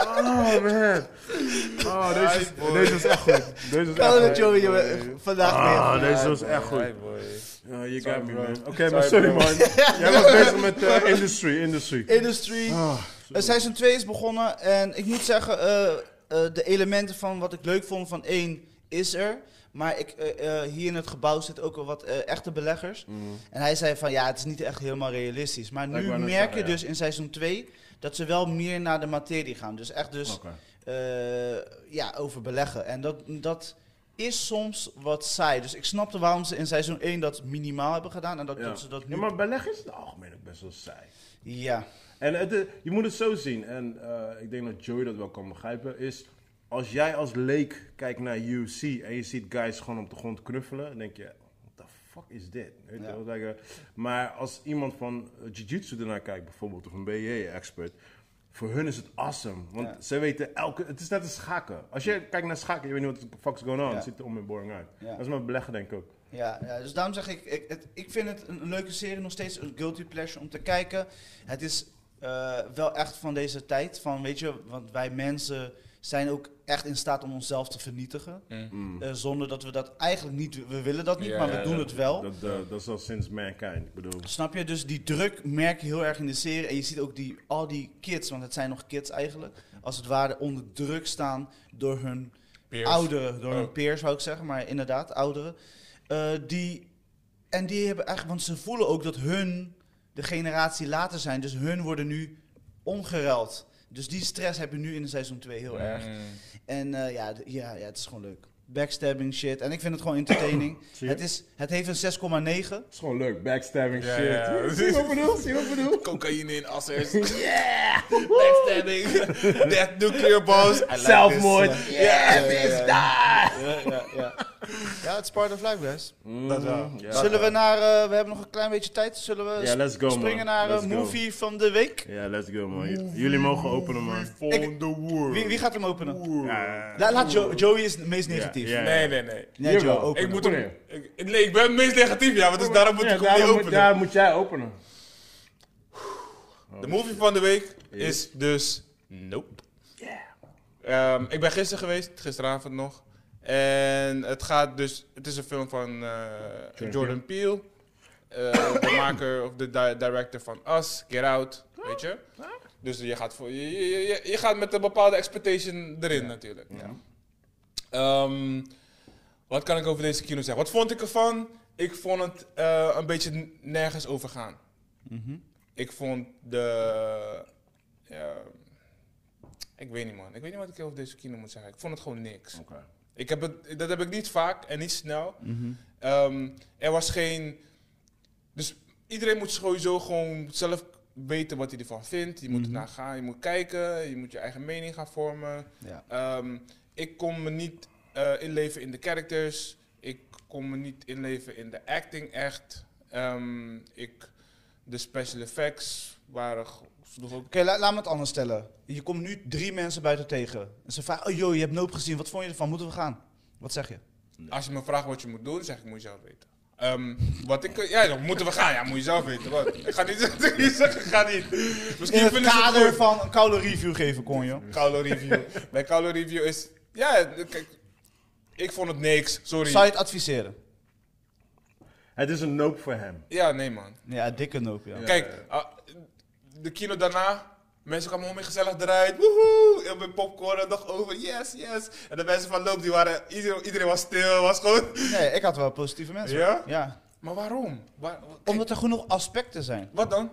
Oh, man. [LAUGHS] Oh, deze, is- deze was echt goed. Deze was Nou, echt goed. Joey, jongen. Vandaag Ah, weer. deze was echt goed. Oh, you Sorry, got me, bro. man. Oké, maar Sorry, man. [LAUGHS] Jij was bezig met eh, industry, industry. Industry. Ah, Uh, seizoen 2 is begonnen en ik moet zeggen, eh, eh, de elementen van wat ik leuk vond van 1 is er. Maar ik, eh, eh, hier in het gebouw zitten ook wel wat eh, echte beleggers. En hij zei van ja, het is niet echt helemaal realistisch. Maar Mm. nu merk zeggen, je ja. dus in seizoen 2 dat ze wel meer naar de materie gaan. Dus echt dus Oké. Eh, ja, over beleggen. En dat, dat is soms wat saai. Dus ik snapte waarom ze in seizoen 1 dat minimaal hebben gedaan. En dat, Ja. dat ze dat nu... Ja, maar beleggen is in het algemeen ook best wel saai. Ja. En het, eh, je moet het zo zien, en eh, ik denk dat Joey dat wel kan begrijpen, is als jij als leek kijkt naar UFC en je ziet guys gewoon op de grond knuffelen, dan denk je, what the fuck is dit? Weet Ja. maar als iemand van jiu-jitsu ernaar kijkt bijvoorbeeld, of een BJ-expert, voor hun is het awesome. Want Ja. ze weten elke... Het is net als schaken. Als je kijkt naar schaken, je weet niet wat de fuck's going on. Het ziet er om en boring uit. Dat is met beleggen denk ik ook. Ja, ja, dus daarom zeg ik, ik, het, ik vind het een, een leuke serie, nog steeds een guilty pleasure om te kijken. Het is eh, wel echt van deze tijd, van weet je, want wij mensen zijn ook echt in staat om onszelf te vernietigen. Mm. Eh, zonder dat we dat eigenlijk niet, we willen dat niet, Ja, maar we ja, doen het wel. Dat, eh, dat is al sinds mankind. Ik bedoel... Snap je? Dus die druk merk je heel erg in de serie. En je ziet ook die, al die kids, want het zijn nog kids eigenlijk, als het ware onder druk staan door hun Peers. ouderen, door hun Oh. peers zou ik zeggen, maar inderdaad, ouderen. Eh, die, en die hebben eigenlijk, want ze voelen ook dat hun de generatie later zijn, dus hun worden nu omgeruild. Dus die stress heb je nu in de seizoen 2 heel erg. En eh, ja, ja, ja, het is gewoon leuk. Backstabbing shit. En ik vind het gewoon entertaining. [CLEARS THROAT] Het, is, het heeft een 6,9. Het is gewoon leuk. Backstabbing Ja, shit. ja. Zie je wat ik bedoel? Zie je wat ik bedoel? Cocaïne in assers. [LAUGHS] Yeah! [LAUGHS] Backstabbing. [LAUGHS] Death nuclear bombs. I like Zelfmoord. this. Ja, ja, ja, ja, ja, het is part of life, guys. Dat wel. Ja. Zullen we naar, eh, we hebben nog een klein beetje tijd. Zullen we Ja, let's go, springen man. naar Let's een go. movie van de week? Ja, let's go man. J- Jullie mogen openen man. Ik- the world. Wie, wie gaat hem openen? Ja, La- laat Jo- Joey is het meest negatief. Nee, nee, nee. Nee, Jawel. Joe, open. Ik moet hem... Ik, nee, ik ben het meest negatief, ja. Want dus daarom moet Ja, ik hem niet openen. daar moet jij openen. De movie van de week is dus Nope. Ehm, ik ben gisteren geweest, gisteravond nog. En het gaat dus, het is een film van eh, Jordan Peele. Eh, de [COUGHS] maker of de di- director van Us, Get Out, weet je. Dus je gaat, voor, je, je, je, je gaat met een bepaalde expectation erin natuurlijk. Ehm, wat kan ik over deze kino zeggen? Wat vond ik ervan? Ik vond het eh, een beetje nergens over gaan. Ik vond de. Ja, ik weet niet, man. Ik weet niet wat ik over deze kino moet zeggen. Ik vond het gewoon niks. Oké. Ik heb het, dat heb ik niet vaak en niet snel. Ehm, er was geen. Dus iedereen moet sowieso gewoon zelf weten wat hij ervan vindt. Je moet ernaar gaan, je moet kijken, je moet je eigen mening gaan vormen. Ja. Ehm, ik kon me niet eh, inleven in de characters. Ik kon me niet inleven in de acting echt. Ehm, ik, de special effects waren. Oké, la- laat me het anders stellen. Je komt nu drie mensen buiten tegen. En ze vragen, oh joh, je hebt Noop gezien. Wat vond je ervan? Moeten we gaan? Wat zeg je? Als je me vraagt wat je moet doen, zeg ik, moet je zelf weten. Ehm, wat ik, eh, ja, dan moeten we gaan. Ja, moet je zelf weten. Wat? Ik ga niet [LAUGHS] zeggen, ik zeg, ik ga niet. Misschien In het het kader goed. van een koude review geven kon je. Koude review. Bij koude review is, ja, kijk, ik vond het niks. Sorry. Zou je het adviseren? Het is een nope voor hem. Ja, nee man. Ja, dikke noop, ja. Kijk, ah, de kino daarna, mensen kwamen om gezellig eruit. Woehoe! Heel veel popcorn en nog over. Yes, yes. En de mensen van Loop, die waren, iedereen, iedereen was stil, was gewoon... Nee, ik had wel positieve mensen. Ja? Ja. Maar waarom? Waar, Omdat er genoeg aspecten zijn. Wat dan?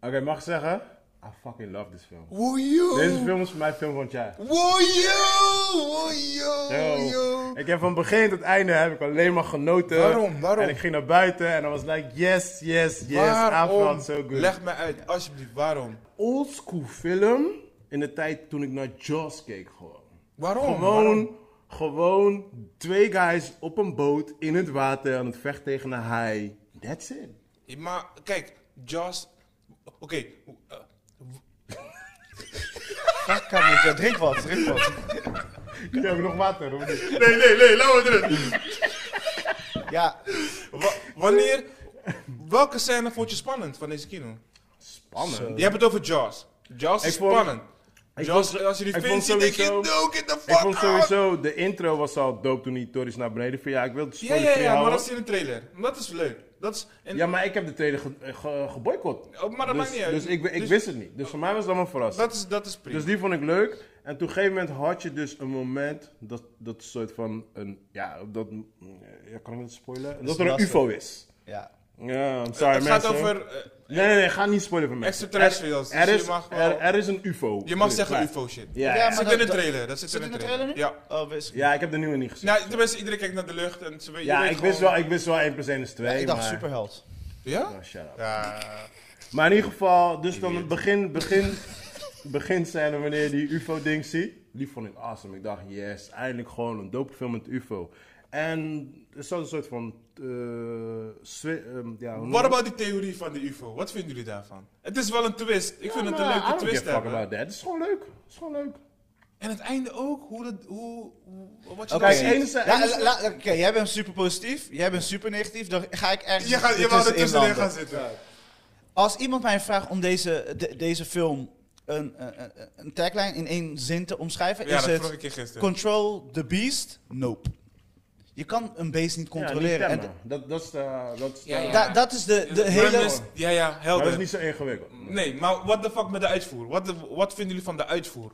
Oké, mag ik zeggen? I fucking love this film. Woejoe! Deze film is voor mij film van het jaar. Woejoe! Woejoe! Yo. Woejoe! Ik heb van begin tot einde heb ik alleen maar genoten. Waarom? Waarom? En ik ging naar buiten en I was like, yes, yes, yes. Waarom? so good. Leg me uit, alsjeblieft, waarom? Oldschool film in de tijd toen ik naar Jaws keek gewoon. Waarom? Gewoon, Waarom? gewoon twee guys op een boot in het water aan het vechten tegen een haai. That's it. Ja, Maar kijk, Jaws... Oké, Ja, drink wat, drink wat. Ik heb nog water, of niet? nee, nee, nee, laten we erin. Ja, Wa- wanneer... Welke scène vond je spannend van deze kino? Spannend. Je hebt het over Jaws. Jaws is spannend. Ik Jaws, vond- als je die film vond ziet, denk je, sowieso- no, get the fuck Ik vond out. sowieso, de intro was al dope toen die Tories naar beneden viel. Ja, ik wil het Ja, spoiler ja, free ja, maar dat is in de trailer. Dat is leuk. Dat is, en, Ja, maar ik heb de trailer ge, ge- geboycott. Oh, maar dat dus, maakt niet uit. Dus ik, ik Dus- wist het niet. Dus voor mij was het allemaal verrassend. dat, is, dat is prima. Dus die vond ik leuk. En toen op een gegeven moment had je dus een moment dat dat soort van een, ja, dat, ja kan ik het spoilen? Dat er een. UFO is. ja. Ja, I'm sorry het gaat mensen. over... eh, Nee, nee, nee, ga niet spoilen voor mij. Extraterrestrials, Er, er, dus is, je mag wel- er, er is een UFO. je mag zeggen klaar. UFO shit. Ja, Ja, maar zit dat- in de dat- trailer. Dat zit, Zit in de trailer. trailer Ja. Oh, wist ik. ja, ik heb de nieuwe niet gezien. Nou, tenminste, iedereen kijkt naar de lucht en ze weet- je ja, weet ik wist, gewoon- wel, ik wist wel 1 plus 1 is 2. Ja, ik dacht maar... superheld. Ja? Oh, shut up. Ja. Maar in ieder geval, dus dan het begin, begin, begin scène wanneer je die UFO-ding ziet. Die vond ik awesome. Ik dacht, yes, eindelijk gewoon een dope film met UFO. En er zat een soort van. eh, zwe- ehm, ja, Wat about die theorie van de UFO? Wat vinden jullie daarvan? Het is wel een twist. Ik vind het een leuke don't twist give a fuck hebben. about that. Het is gewoon leuk. Het is gewoon leuk. En het einde ook, hoe dat, hoe, hoe- wat je Kijk, ziet. Oké, jij bent super positief, jij bent super negatief, dan ga ik ergens Je, gaat, je wou er tussenin gaan zitten. Als iemand mij vraagt om deze, de- deze film een, een, een- een tagline in één zin te omschrijven, Ja, is dat vroeg het ik je gisteren. Control the beast? Nope. Je kan een beest niet Ja, niet controleren. en dat, dat is de. Dat is de- Ja, ja. da- dat is de, de hele... ja, ja, Maar helder. dat is niet zo ingewikkeld. Nee, maar what the fuck met de uitvoer? Wat, de- wat vinden jullie van de uitvoer?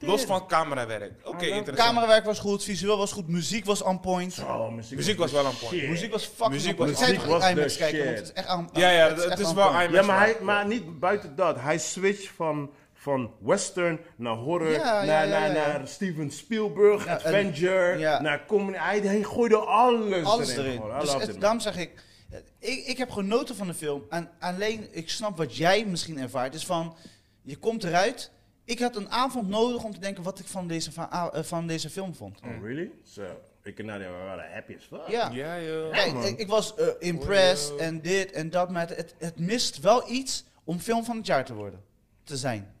Los van camerawerk. Oké, interessant. Camerawerk was goed, visueel was goed, muziek was on point. Oh, muziek, Muziek was wel aan point. shit. Muziek was fucking Muziek on was- muziek was in IMAX de kijken, shit. want het is echt aan Ja, ja, het is het echt is on wel point. IMAX. Ja, maar, hij, maar niet buiten dat. Hij switcht van, van western naar horror, Ja, naar, ja, naar, ja. naar Steven Spielberg, Ja, en- adventure, ja. naar comedy. Hij, hij gooide alles, Alles erin. erin. Dus het- daarom zeg ik, eh, ik, ik heb genoten van de film. En alleen, ik snap wat jij misschien ervaart, is van, je komt eruit. Ik had een avond nodig om te denken wat ik van deze, eh, van deze film vond. Oh, really? Zo, ik kan nou we waren happy as fuck. Ja. Ja, joh. Kijk, man. ik, ik was eh, impressed Oh, en dit en dat, maar het, het mist wel iets om film van het jaar te worden. Te zijn.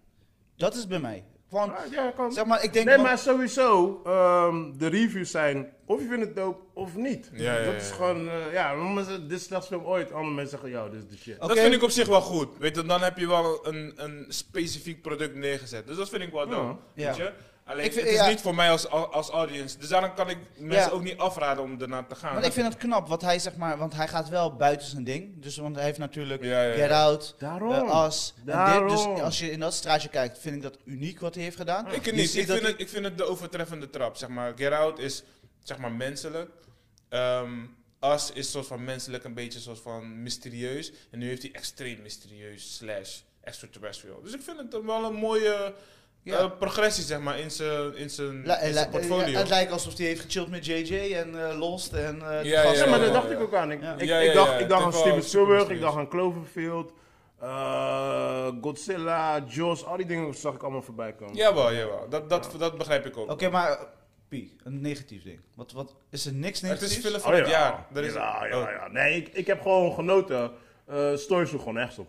Dat is bij mij. Gewoon, Ah, ja, kan. zeg maar, ik denk... Nee, maar sowieso, ehm, de reviews zijn of je vindt het dope of niet. Ja, ja, dat ja, is ja. gewoon, eh, ja, mensen, dit is de slechtste film ooit. Andere mensen zeggen, yo, dit is de shit. Dat vind ik op zich wel goed. Weet je, dan heb je wel een, een specifiek product neergezet. Dus dat vind ik wel dope. Ja. Weet je? Alleen, Ik vind- het is ja. niet voor mij als, als audience. Dus daarom kan ik mensen Ja. ook niet afraden om ernaar te gaan. Want ik vind het knap, wat hij zeg maar, want hij gaat wel buiten zijn ding. Dus want hij heeft natuurlijk Ja, ja, ja. Get Out, Daarom. eh, Us en dit. Daarom. Dus als je in dat straatje kijkt, vind ik dat uniek wat hij heeft gedaan. Ik Je niet. Ik vind, het, ik vind het de overtreffende trap. Zeg maar, Get Out is zeg maar menselijk. Ehm Us is soort van menselijk een beetje soort van mysterieus. En nu heeft hij extreem mysterieus slash extraterrestrial. Dus ik vind het wel een mooie Ja. eh, progressie zeg maar in zijn in zijn zijn portfolio. ja, het lijkt alsof hij heeft gechilled met JJ en eh, Lost en eh Ja. Ja, maar dat ja, dacht ja. ik ook aan. Ik, Ja. ik, Ja, ik ja, dacht, ja. ik dacht Het aan Steven Spielberg, ik dacht aan Cloverfield, eh, Godzilla, Jaws, al die dingen zag ik allemaal voorbij komen. Jawel, jawel. Dat, dat, dat begrijp ik ook. Oké, maar eh, Pie, een negatief ding. Wat, wat, is er niks Het negatiefs? is film van Oh, het ja. jaar. Er is, ja, ja, oh. ja. Nee, ik, ik heb gewoon genoten. Eh story sloeg gewoon echt op.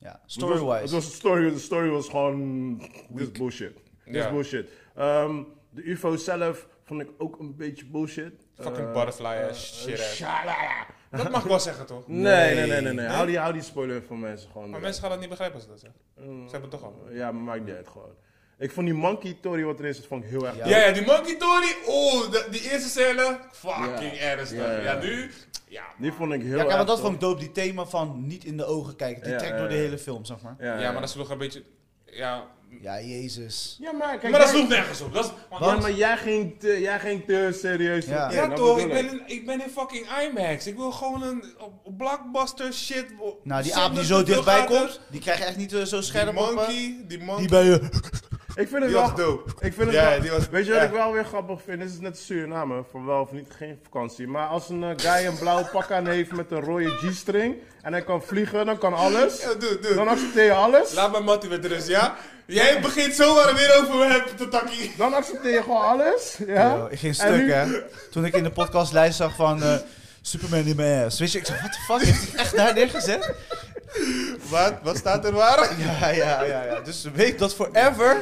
Ja, Het was, story-wise. het was een story, de story was gewoon. Dit is bullshit. Dit is Ja. bullshit. Ehm, de UFO zelf vond ik ook een beetje bullshit. Fucking Eh, butterfly ass shit. shalala. Dat mag ik wel zeggen toch? [LAUGHS] Nee, nee, nee, nee. nee. Hou, die, hou die spoiler voor mensen gewoon. Maar mensen gaan dat niet begrijpen als ze dat zeggen. Mm, Ze hebben het toch al. Ja, maar maakt niet uit gewoon. Ik vond die monkey Tory wat erin zit, vond ik heel erg Ja. Ja, ja, die Monkey Tory. Oeh, de- die eerste scène. Fucking Ja. ernstig. Ja, Ja, ja. nu. Ja, Die vond ik heel Ja, erg kijk, maar dat vond ik dope. Die thema van niet in de ogen kijken. Die Ja, trekt ja, door de ja. hele film, zeg maar. Ja, ja, maar dat sloeg een beetje. Ja, Ja, jezus. Ja, maar kijk, maar dat sloeg nergens op. Dat is, want Ja, dat- maar jij ging te, jij ging te serieus. Ja. op Ja, dat toch, ik ben, in, ik ben in fucking IMAX. Ik wil gewoon een op- blockbuster shit. op- Nou, die aap die zo dichtbij komt, die krijg je echt niet eh, zo Die scherp op. eh, monkey, die monkey. Die bij je. Ik vind het Die wel was dope. Ik vind het Ja, wel, die was- weet je wat ja. ik wel weer grappig vind? Dit is net Suriname, voor wel of niet geen vakantie. Maar als een eh, guy een blauwe pak aan heeft met een rode G-string en hij kan vliegen, dan kan alles. Ja, doe, doe. Dan accepteer je alles. Laat mijn mattie met rust, ja? Jij begint zomaar weer over me hebben te takkie. Dan accepteer je gewoon alles. Ja? Yo, ik ging En stuk, nu- hè. Toen ik in de podcastlijst zag van eh, Superman in mijn ass. Weet je, ik zei, what the fuck, heeft hij echt daar neergezet? Wat? Wat staat er waar? [LAUGHS] Ja, ja, ja, ja. Dus weet dat forever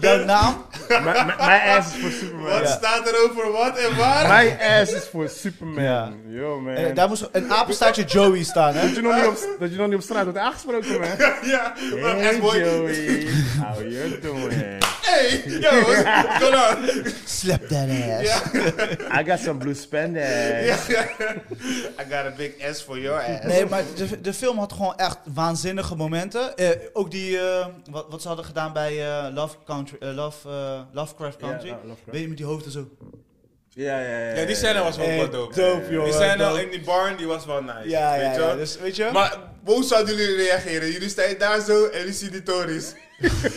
jouw naam... Mijn ass is voor Superman. Wat Ja. staat er over wat en waar? Mijn ass is voor Superman. Ja. Yo man. En daar moest een apenstaartje Joey staan, hè. dat, je nog niet op, dat je nog niet op straat wordt aangesproken, man. Ja, maar Hey S-boy. Joey, how you doing? Hey, yo, what's going on? Slap that ass. Ja. I got some blue spandex. I got a big S for your ass. Nee, maar de, de film had gewoon echt waanzinnige momenten. Eh, ook die, eh, wat, wat ze hadden gedaan bij eh, Love Country, Love, eh, Lovecraft Country. Ja, uh, Lovecraft. Weet je, met die hoofden zo. Ja, ja, ja. Ja, die scène was wel Hey, wat dope. dope, joh, Die scène dope. in die barn, die was wel nice. Ja, weet ja, je ja. wel? Dus, weet je? Maar hoe zouden jullie reageren? Jullie staan daar zo en jullie zien die tories.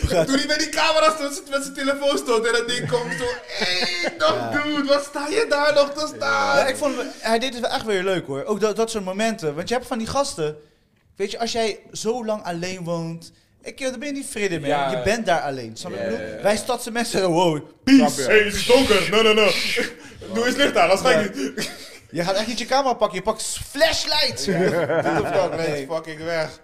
Toen hij met die camera stond, met zijn telefoon stond en dat ding komt zo... Hey, nog Ja. dude, wat sta je daar nog te staan? Ja, ik vond, hij deed het wel echt weer leuk hoor. Ook dat, dat soort momenten. Want je hebt van die gasten. Weet je, als jij zo lang alleen woont. Ik, dan ben je niet vrede meer. Ja. Je bent daar alleen. Snap je wat ik Ja, bedoel? ja. Wij stadse mensen, wow, peace. Hey, het is donker. No, no, no. Doe eens licht aan, dat ga ik niet. Je gaat echt niet je camera pakken, je pakt flashlight. Dit of dat, nee. fucking weg.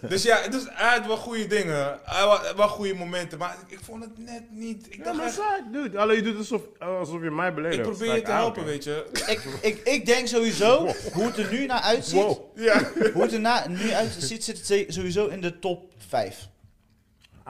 Dus ja, dus hij had wel goede dingen. Hij had wel goede momenten, maar ik vond het net niet. Ik Ja, dacht maar echt, saai, dude. Alleen je doet alsof, alsof je mij beledigt. ik probeer je te helpen, weet je. Ik, ik, ik denk sowieso, hoe het er nu naar uitziet. Wow. Ja. Hoe het er na, nu uitziet, zit het sowieso in de top 5.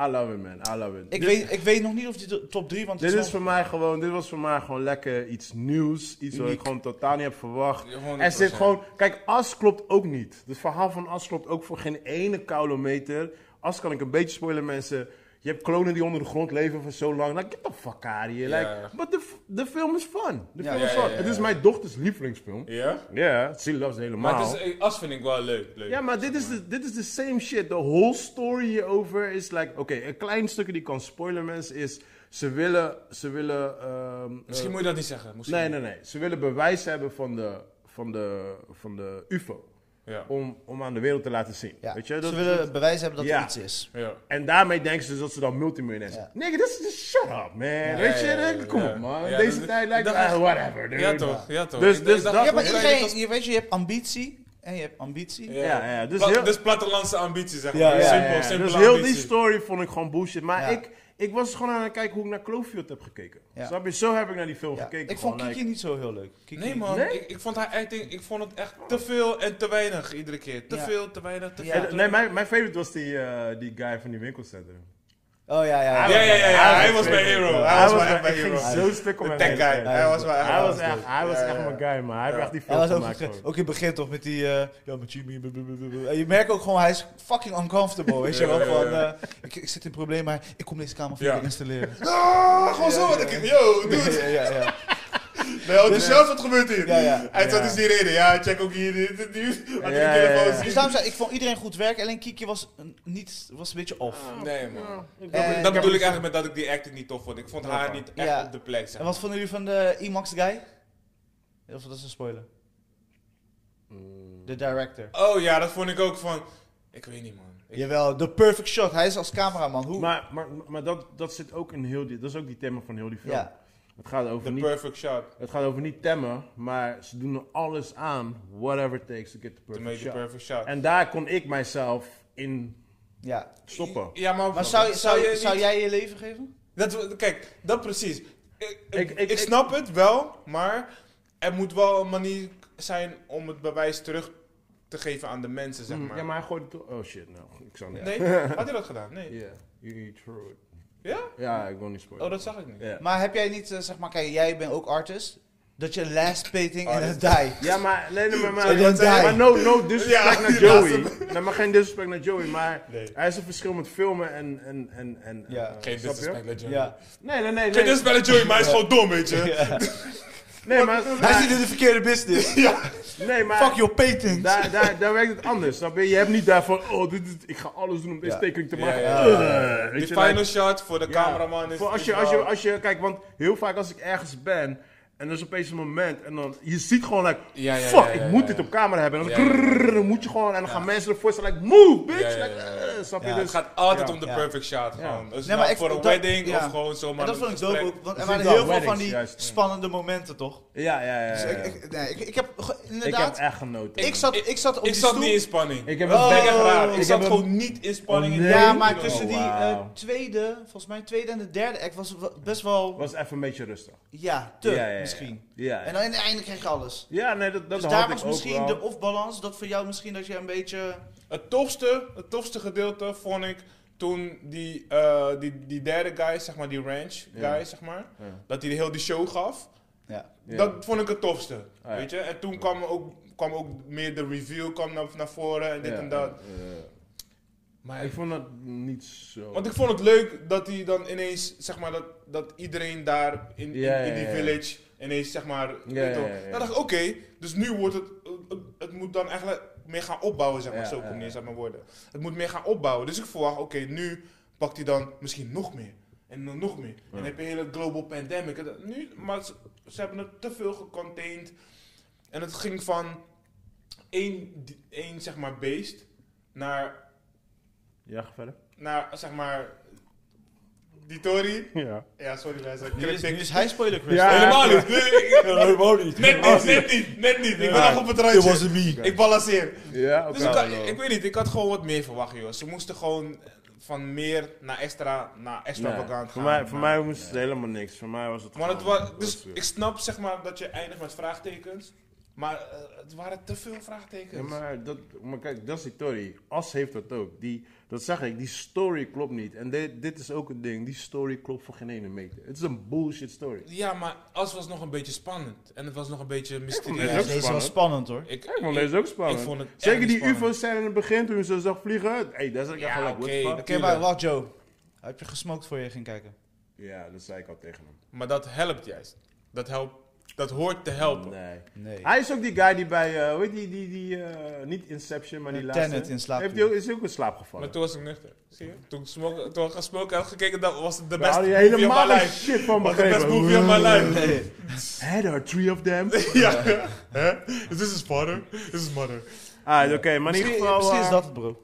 I love it, man. I love it. Ik dit, weet, ik weet nog niet of die to- top 3, want het dit is voor mij gewoon, dit was voor mij gewoon lekker iets nieuws. Iets wat ik gewoon totaal niet heb verwacht. Ja, 100%. Er zit gewoon, kijk, As klopt ook niet. Het verhaal van As klopt ook voor geen ene kilometer. As kan ik een beetje spoilen, mensen. Je hebt klonen die onder de grond leven voor zo lang. Like, get the fuck out of here. Like, but the, the film is fun. De Ja. film Ja, is fun. Het is mijn dochters lievelingsfilm. Ja? Ja, she loves it helemaal. Maar het is, eh, As vind ik wel leuk. leuk. Ja, maar dit is, de, dit is de same shit. De whole story hierover is like... Oké, een klein stukje die kan spoilen, mensen, is... Ze willen... Ze willen ehm, Misschien eh, moet je dat niet zeggen. Misschien. Nee, nee, nee. Ze willen bewijs hebben van de, van de, van de UFO. Ja. Om, om aan de wereld te laten zien. Ja, Weet je? ze Dat- willen dat- bewijs hebben dat Ja. er iets is. Ja. en daarmee denken ze dus dat ze dan multimiljonair zijn. Ja. Nigga, this is shut up, man. Weet je? ja, ja, denk- Kom ja. op, man. Ja, Deze dat- tijd lijkt... dat- ah, whatever, dude. Ja toch, ja toch. Dus- dus dat- Ja, maar iedereen, dat- je weet je, je hebt ambitie en je hebt ambitie. Ja, Ja, ja, dus Pla- heel- dus plattelandse ambitie, zeg maar. ja, simpel, Ja, ja, simpele Dus heel ambitie. die story vond ik gewoon bullshit. Maar Ja. ik, ik was gewoon aan het kijken hoe ik naar Cloverfield heb gekeken. Ja. Snap je? Zo heb ik naar die film Ja. gekeken. Ik vond Kiki like- niet zo heel leuk. Kiki- Nee man, Nee? Ik, ik vond haar acting, ik vond het echt te veel en te weinig iedere keer. Te Ja. veel, te weinig, te Ja. veel. Nee, mijn, mijn favorite was die, eh, die guy van die winkelcentrum. Oh ja, ja, ja. Ja, ja, ja, hij was mijn hero. Hij was mijn ging hero. zo stuk om hem heen. guy, hij was echt Hij was echt, hij was mijn guy, man. Hij heeft echt die film gemaakt. ook in het begin toch met die, eh, ja, met Jimmy. je merkt ook gewoon, hij is fucking uncomfortable. Weet je wel? Van, eh, ik, zit in een probleem, maar ik kom deze kamer voor je installeren. Ah, gewoon zo. Denk ik, yo, dude. ja, ja, ja. Nee, enthousiast, wat gebeurt hier? Ja, ja. Zat Ja. dus die reden. Ja, check ook hier. Dit, telefoon. Dus daarom zei ik, vond iedereen goed werk, alleen Kiki was, een- niet, was een beetje off. Nee man. Dat bedoel ik eigenlijk met dat ik die acting niet tof vond. Ik vond haar niet echt Ja. op de plek. Zeg En wat vonden jullie van de IMAX guy? Of dat is een spoiler. De director. Oh ja, dat vond ik ook van. Ik weet niet man. Ik- Jawel, de perfect shot. Hij is als cameraman. Hoe? Maar, maar, maar dat, dat zit ook in heel die... Dat is ook die thema van heel die film. ja. Het gaat over The niet... perfect shot. Het gaat over niet temmen, maar ze doen er alles aan. Whatever it takes to get the To perfect make the shot. perfect shot. En daar kon ik mijzelf in ja. stoppen. Ja, maar, Maar zou, zou, je zou niet- jij je leven geven? Dat, kijk, dat precies. Ik, ik, Ik- ik- ik snap het wel, maar er moet wel een manier zijn om het bewijs terug te geven aan de mensen, zeg Mm, maar. Ja, maar hij gooit het... Oh shit, nou. Ik zou niet... Nee, [LAUGHS] had hij dat gedaan? Nee. Yeah, you through it. Ja? Ja, ik wil niet spoilen. Oh, dat zag ik niet. Ja. Maar heb jij niet, eh, zeg maar, kijk, jij bent ook artist. Dat je last painting en Artist. een die. Ja, maar, nee, nee, maar, maar, Zo, dan die. maar no, no disrespect Ja, naar [LAUGHS] Joey. Nee, maar geen disrespect naar Joey, maar Nee. hij is een verschil met filmen en, en, en, en Ja. eh, Geen snap je? disrespect met Joey. Ja. Nee, nee, nee. Geen Nee, disrespect met Joey, maar hij is gewoon dom, weet je. Ja. [LAUGHS] nee maar, Hij zit in de verkeerde business. [LAUGHS] nee, maar Fuck your paintings. daar, daar, daar werkt het anders, snap je? Je hebt niet daarvan, oh, dit is, ik ga alles doen om deze tekening te maken. Uh, Die final shot voor de cameraman is... voor als je, als je, als je, kijk, want heel vaak als ik ergens ben en er is opeens een moment en dan, je ziet gewoon, like, Ja, ja, fuck, ja, ja, ik ja, moet ja. dit op camera hebben. En dan, moet je gewoon, en dan gaan mensen ervoor staan, like, move, bitch. Ja, ja, ja, Like, eh, snap je? Ja, Dus, Het gaat altijd Ja. om de Ja. perfect shot. Ja. Gewoon. Dus Nee, maar ik- voor een wedding ja. of gewoon zomaar En dat vond ik dope ook, want er waren heel veel van die juist. spannende momenten, toch? ja, ja, ja. Dus ja, ik, nee, ik, ik heb ge- Ik heb inderdaad... echt genoten. Ik zat, ik zat op Ik die zat stoel. niet in spanning. Ik heb ik echt Oh, raar. ik zat gewoon niet in spanning. Oh. Ja, maar Oh, tussen die eh, tweede, volgens mij tweede en de derde act was best wel, was even een beetje rustig. ja, te. Misschien. Ja, En dan in het einde kreeg je alles. ja nee, dat, dat dus had daar ik was ook misschien wel. de off-balance, dat voor jou misschien dat je een beetje... Het tofste, het tofste gedeelte vond ik toen die, eh, die, die derde guy, zeg maar, die ranch Ja. guy, zeg maar, Ja. dat hij heel die show gaf. Ja. Ja. Dat vond ik het tofste, Ah, ja. weet je. En toen kwam ook, kwam ook meer de review kwam naar, naar voren en dit Ja, en dat. ja, ja. Maar Ik vond dat niet zo. Want ik vond het leuk dat hij dan ineens, zeg maar, dat, dat iedereen daar in, in, Ja, in ja, die ja. village ineens, zeg maar, Ja, ja, ja. Dan dacht ik, oké, dus nu wordt het, het, moet dan eigenlijk meer gaan opbouwen, zeg maar, zo kom neer, zeg maar, woorden. Het moet meer gaan opbouwen, dus ik verwacht, oké, nu pakt hij dan misschien nog meer. En dan nog meer. En dan heb je een hele global pandemic. En dat- Nu, maar ze, ze hebben het te veel gecontained. En het ging van één, één zeg maar, beest naar Ja, verder. naar, zeg maar, die Tory. Ja. Ja, sorry mensen. Nu is, nu is hij spoiler Chris. Ja. Helemaal niet. Nee, ik- helemaal niet. Net niet, net niet, net niet. Ik ben nog op het randje. me. Ik balanceer. Ja, oké. Dus ik, had- ik weet niet, ik had gewoon wat meer verwacht, joh. Ze moesten gewoon van meer naar extra, naar extravagant Nee, gaan. voor mij, voor mij moest het helemaal niks. Voor mij was het Maar het was, dus ik snap zeg maar dat je eindigt met vraagtekens. Maar eh, het waren te veel vraagtekens. Ja, maar, dat, maar kijk, dat is die story. As heeft dat ook. Die, dat zeg ik, die story klopt niet. En dit, dit is ook een ding. Die story klopt voor geen ene meter. Het is een bullshit story. Ja, maar als was nog een beetje spannend. En het was nog een beetje vond mysterieus. het Ja, ook deze was spannend. spannend hoor. Ik, Ik vond deze ook spannend. Ik vond het Zeker die. UFO's zijn in het begin toen je ze zag vliegen. Hey, daar zat ik Ja, echt gelijk. Oké, maar wacht Joe. Heb je gesmokt voor je ging kijken? Ja, dat zei ik al tegen hem. Maar dat helpt juist. Dat, helpt, dat hoort te helpen. Nee. Nee. Hij is ook die guy die bij, eh hoe heet die, die, die eh, niet Inception, maar die Eh, laatste. Tenet in slaap Heeft hij ook, is ook in slaap gevallen. Maar toen was ik nuchter. Zie je? Toen ik smoke- toen ik gesproken had gekeken, dat was het de Daar beste movie my geen life. shit van Was the best begrepen. movie of my life. Nee. [LAUGHS] There are three of them. [LAUGHS] ja. Hè? Is this his father? This is mother. Ah, oké, maar in ieder Misschien, geval... misschien is eh, dat het bro.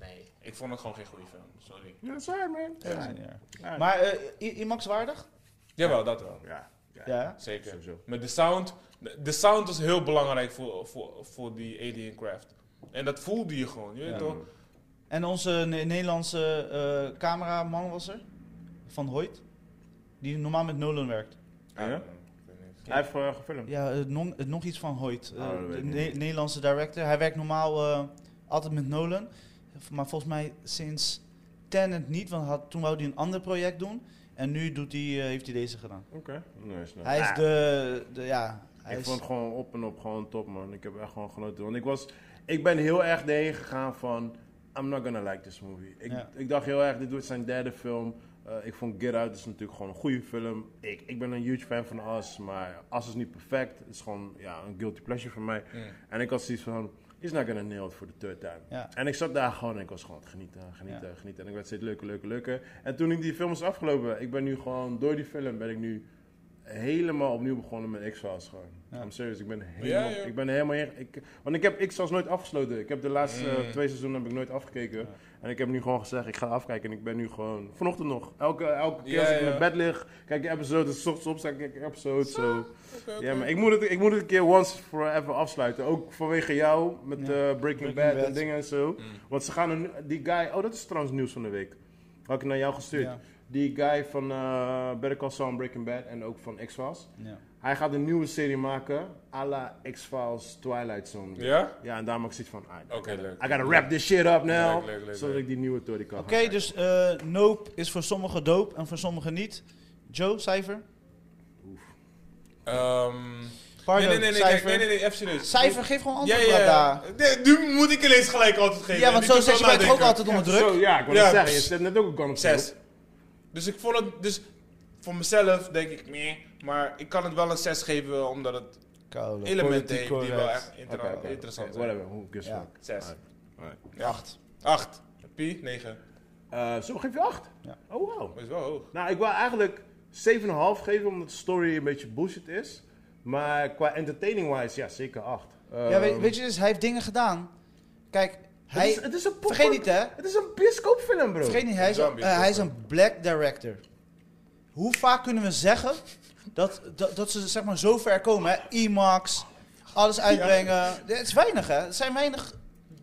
Nee, ik vond het gewoon geen goede film. Sorry. Ja, dat is waar, man. Ja, Ja. Maar eh, I- IMAX waardig? Jawel, dat wel. ja, ja. Zeker. sowieso. Met de sound. De, sound was heel belangrijk voor, voor, voor die Alien Craft. En dat voelde je gewoon, je weet toch? En onze Ne- Nederlandse eh, cameraman was er. Van Hoyt. Die normaal met Nolan werkt. Ja? Hij heeft eh, gefilmd. Ja, eh, non- eh, nog iets van Hoyt. Eh, Oh, de Ne-. Nederlandse director. Hij werkt normaal eh, altijd met Nolan. Maar volgens mij sinds Tenet niet. Want had, toen wou hij een ander project doen. En nu doet hij, eh, heeft hij deze gedaan. Oké. Nee, snap. Hij is Ah, de, de ja... Hij Ik is, vond het gewoon op en op gewoon top, man. Ik heb echt gewoon genoten. Want ik was... Ik ben heel erg erheen gegaan van... I'm not gonna like this movie. Ik, Ja. ik dacht heel erg, dit wordt zijn derde film. Eh, ik vond Get Out is natuurlijk gewoon een goede film. Ik, ik ben een huge fan van Us, maar Us is niet perfect. Het is gewoon ja, een guilty pleasure voor mij. En ik had zoiets van, he's not gonna nail it for the third time. Ja. En ik zat daar gewoon en ik was gewoon aan het genieten, genieten, genieten. En ik werd steeds leuker, leuker, leuker. En toen ik die film was afgelopen, ik ben nu gewoon, door die film ben ik nu helemaal opnieuw begonnen met X-Files gewoon. Ja. I'm serious, ik ben helemaal, Ja, ik ben helemaal ik, want ik heb X-Files nooit afgesloten. Ik heb de laatste eh, Mm. twee seizoenen heb ik nooit afgekeken. En ik heb nu gewoon gezegd, ik ga afkijken en ik ben nu gewoon, vanochtend nog, elke, elke keer Ja, als ik in ja. het bed lig, kijk ik episode, dus 's ochtends op, kijk ik episode, zo. Ja, maar ik moet, het, ik moet het een keer once forever afsluiten. Ook vanwege jou met Ja. eh, Breaking, Breaking Bad, Bad. en dingen en zo. Mm. Want ze gaan een, die guy, oh dat is trouwens nieuws van de week. Had ik naar jou gestuurd. Die guy van eh Better Call Saul Breaking Bad en ook van X-Files. Ja. hij gaat een nieuwe serie maken, à la X-Files Twilight Zone. Ja? Ja, en daarom heb ik zoiets van, ah, Oké, leuk. I gotta wrap this shit up now, Leuk, leuk, leuk, zodat leuk. ik die nieuwe Tory kan Oké, dus eh, Nope is voor sommigen dope en voor sommigen niet. Joe, cijfer? Ehm, Pardon, nee, nee, nee, nee, cijfer. nee, nee, nee, even serieus. Cijfer, geef gewoon Ja, antwoord, ja, ja. Nee, nu moet ik ineens gelijk altijd geven. Ja, want zo zet je mij toch ook altijd onder Ja, druk? Zo, ja, ik wil het zeggen, je zet net ook een gun op Zes. Dus ik vond het, dus voor mezelf denk ik, meh. Maar ik kan het wel een 6 geven, omdat het Koude, elementen heeft die wel echt inter- oké, interessant zijn. Whatever, who gives Ja. fuck. Zes. Alright, alright. Ja. Acht. 8. Pi, 9. Eh, zo, geef je acht? Ja. Oh, wow. Dat is wel hoog. Nou, ik wil eigenlijk 7,5 geven, omdat de story een beetje bullshit is. Maar qua entertaining-wise, ja, zeker 8. Ja, weet, weet je, dus hij heeft dingen gedaan. Kijk, hij, het is, het is een popcorn- vergeet niet hè, Het is een bioscoopfilm, bro. vergeet niet, hij is, een, hij is een black director. Hoe vaak kunnen we zeggen dat, dat, dat ze zeg maar zo ver komen, hè? IMAX, alles uitbrengen. Het is weinig hè, er zijn weinig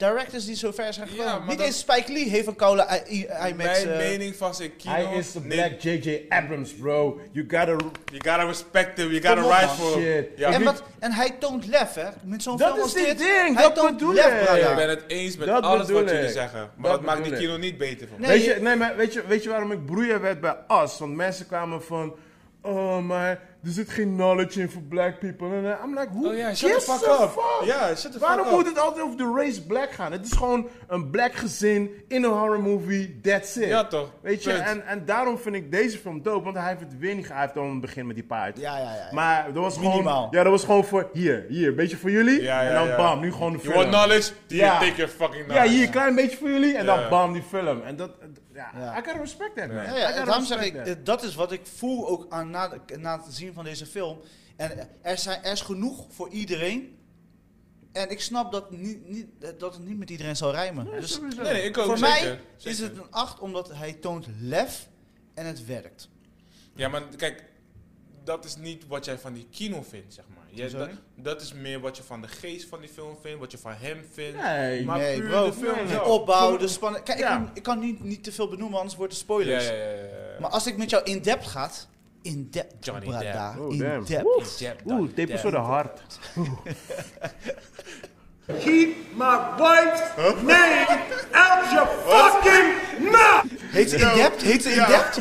directors die zo ver zijn gekomen. niet dat- eens Spike Lee heeft een koude I- I- IMAX. Mijn eh, mening van zijn kino... Hij is de black J.J. Abrams, bro. You gotta... You gotta respect him, you gotta ride for him. Ja. en, wat, en hij toont lef hè, met zo'n Dat film is als dit dit. ding, hij dat toont bedoel lef, ik. brada. Ik ben het eens met Dat alles wat jullie zeggen. Maar Dat dat, maakt die kino niet beter van. Nee, weet, je- je, nee, maar weet, je, weet je waarom ik broeien werd bij As? Want mensen kwamen van... Oh, maar er zit geen knowledge in voor black people. En eh, I'm like, who Oh ja, shut the fuck up. fuck? Ja, shut the fuck Waarom up. moet het altijd over de race black gaan? Het is gewoon een black gezin in een horror movie, that's it. Ja, toch. Weet je, en, en daarom vind ik deze film dope, want hij heeft het weer niet Hij heeft dan aan het begin met die paard. Ja, ja, ja. ja. Maar dat was gewoon, Minimaal. ja, dat was gewoon voor hier, hier, een beetje voor jullie. Ja, ja, en dan ja. bam, nu gewoon de You film. want knowledge? Here, Ja. take your fucking Ja, knowledge. hier, een klein beetje voor jullie en Ja. dan bam, die film. En dat, ja, Ja. I gotta respect that, man. Ja, daarom zeg ik, that. eh, dat is wat ik voel ook aan, na, na het zien van deze film. En eh, er, zijn, er is genoeg voor iedereen. En ik snap dat, niet, niet, eh, dat het niet met iedereen zal rijmen. dus Sowieso. Nee, nee, ik ook voor zeker. mij is het een 8 omdat hij toont lef en het werkt. Ja, maar kijk, dat is niet wat jij van die kino vindt, zeg maar. Sorry? dat, dat is meer wat je van de geest van die film vindt, wat je van hem vindt. Nee, Maar nee, puur bro, de film nee, opbouw, de spanning. Kijk, Ja. ik, kan- ik kan niet, niet te veel benoemen, anders wordt het Ja, spoilers. ja, ja, ja, ja. Maar als ik met jou in depth gaat, in depth, Johnny brada, Oh, in damn. depth. Oeh, tape is zo de hard. [LAUGHS] Keep my wife's name out your fucking mouth! Heet ze in depth? Heet ze in Ja. depth?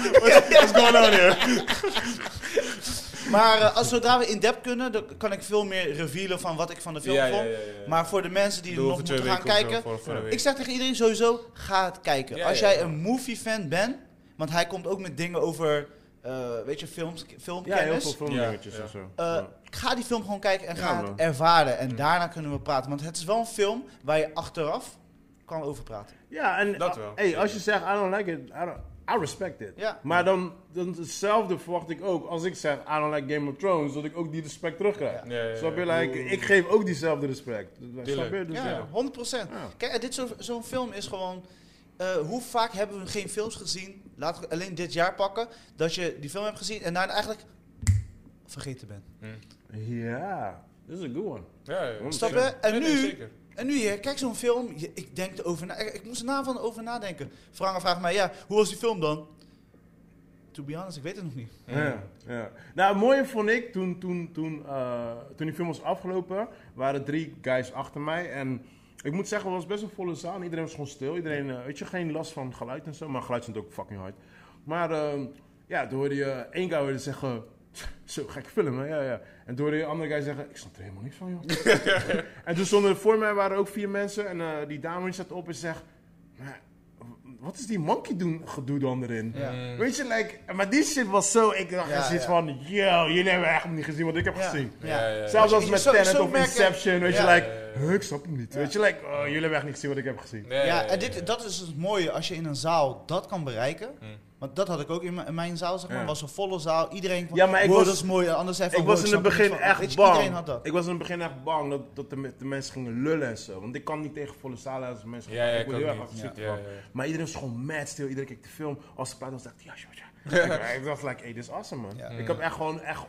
What's going on here? [LAUGHS] Maar eh, als zodra we in depth kunnen, dan kan ik veel meer revealen van wat ik van de film vond. ja, ja. Maar voor de mensen die er Doe nog moeten gaan kijken, voor- voor ik zeg tegen iedereen sowieso, ga het kijken. Ja, als jij ja. een movie-fan bent, want hij komt ook met dingen over, eh, weet je, films, Ja, heel filmkennis. veel filmdingetjes Ja, en zo. Eh, Ja. Ga die film gewoon kijken en ga het ervaren. En daarna kunnen we praten. Want het is wel een film waar je achteraf kan over praten. Ja, en Dat uh, wel. Hey, als je zegt, I don't like it, I, don't, I respect it. Ja. Maar dan, dan hetzelfde verwacht ik ook. Als ik zeg, I don't like Game of Thrones, dat ik ook die respect terugkrijg. Ja, ja. Snap je? Like, ik geef ook diezelfde respect. Snap je? Dus Ja, ja. 100%. Ja. Kijk, dit zo- zo'n film is gewoon... eh, hoe vaak hebben we geen films gezien, laten we alleen dit jaar pakken, dat je die film hebt gezien en daarna eigenlijk vergeten bent. Ja, this is a good one. Ja, ja. Snap Zeker. je? En nu-. En nu, hè, kijk zo'n film, ik denk erover na, ik moest er na van over nadenken. Frangen vraagt mij, ja, hoe was die film dan? To be honest, ik weet het nog niet. Ja, ja. Nou, het mooie vond ik, toen, toen, toen, eh, toen die film was afgelopen, waren drie guys achter mij. En ik moet zeggen, het was best een volle zaal. en Iedereen was gewoon stil. Iedereen, eh, weet je, geen last van geluid en zo. Maar geluid stond ook fucking hard. Maar ehm, ja, toen hoorde je één guy zeggen, [LAUGHS] zo gek film, hè? Ja, ja. En toen hoorde je een andere guy zeggen, ik snap er helemaal niks van, joh. [LAUGHS] en toen stonden voor mij waren ook vier mensen. En eh, die dame die zat op en zegt, "Maar wat is die monkey doen, gedoe dan erin? Ja. Weet je, like, maar die shit was zo, ik dacht Ja, zoiets ja. van, yo, jullie hebben echt niet gezien wat ik heb Ja. gezien. Ja, ja, ja. Zelfs als met Tenet of Inception, weet je, like, huh, ik snap hem niet. Weet je, like, oh, jullie hebben echt niet gezien wat ik heb gezien. Ja, Ja, en dit, dat is het mooie als je in een zaal dat kan bereiken. Hmm. Want dat had ik ook in, mijn- in mijn zaal, zeg maar. Ja. was een volle zaal. Iedereen van, Ja, maar ik wow, was- dat is mooi. Anders zei van, Ik was in het begin van. Echt Iedereen bang. had dat. Ik was in het begin echt bang dat, dat de, me- de mensen gingen lullen en zo. Want ik kan niet tegen volle zalen als mensen Ja, ja, ik word heel erg ja. Maar iedereen was gewoon mad stil. Iedereen keek de film. Als ze praten, dan dacht ik, ja, ja, ja. ik, dacht, like, hey, dit is awesome, man. Ja. Ik heb echt gewoon, echt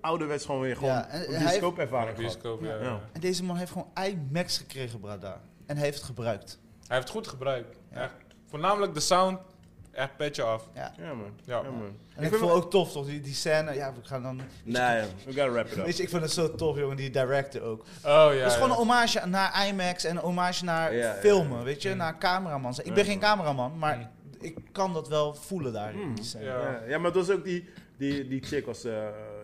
ouderwets gewoon weer gewoon Ja, en een bioscoopervaring gehad. Bioscoop, ja. Ja. ja. En deze man heeft gewoon IMAX gekregen, brada. En hij heeft het gebruikt. Hij heeft het goed gebruikt. Echt. Voornamelijk de sound Echt petje af. Ja. Ja, man. Ja. Ja, man. En ik vind vond ook tof, toch, die, die scène. Ja, we gaan dan... Nee, we gotta wrap it up. Weet je, ik vind het zo tof, jongen, die director ook. Oh ja. Het is gewoon een hommage naar IMAX en een hommage naar filmen, ja. weet je, naar cameraman. Ik Ja. ben geen cameraman, maar ik kan dat wel voelen daar. Mm. in die scène. Ja. Ja, ja, maar het was ook die, die, die chick als, eh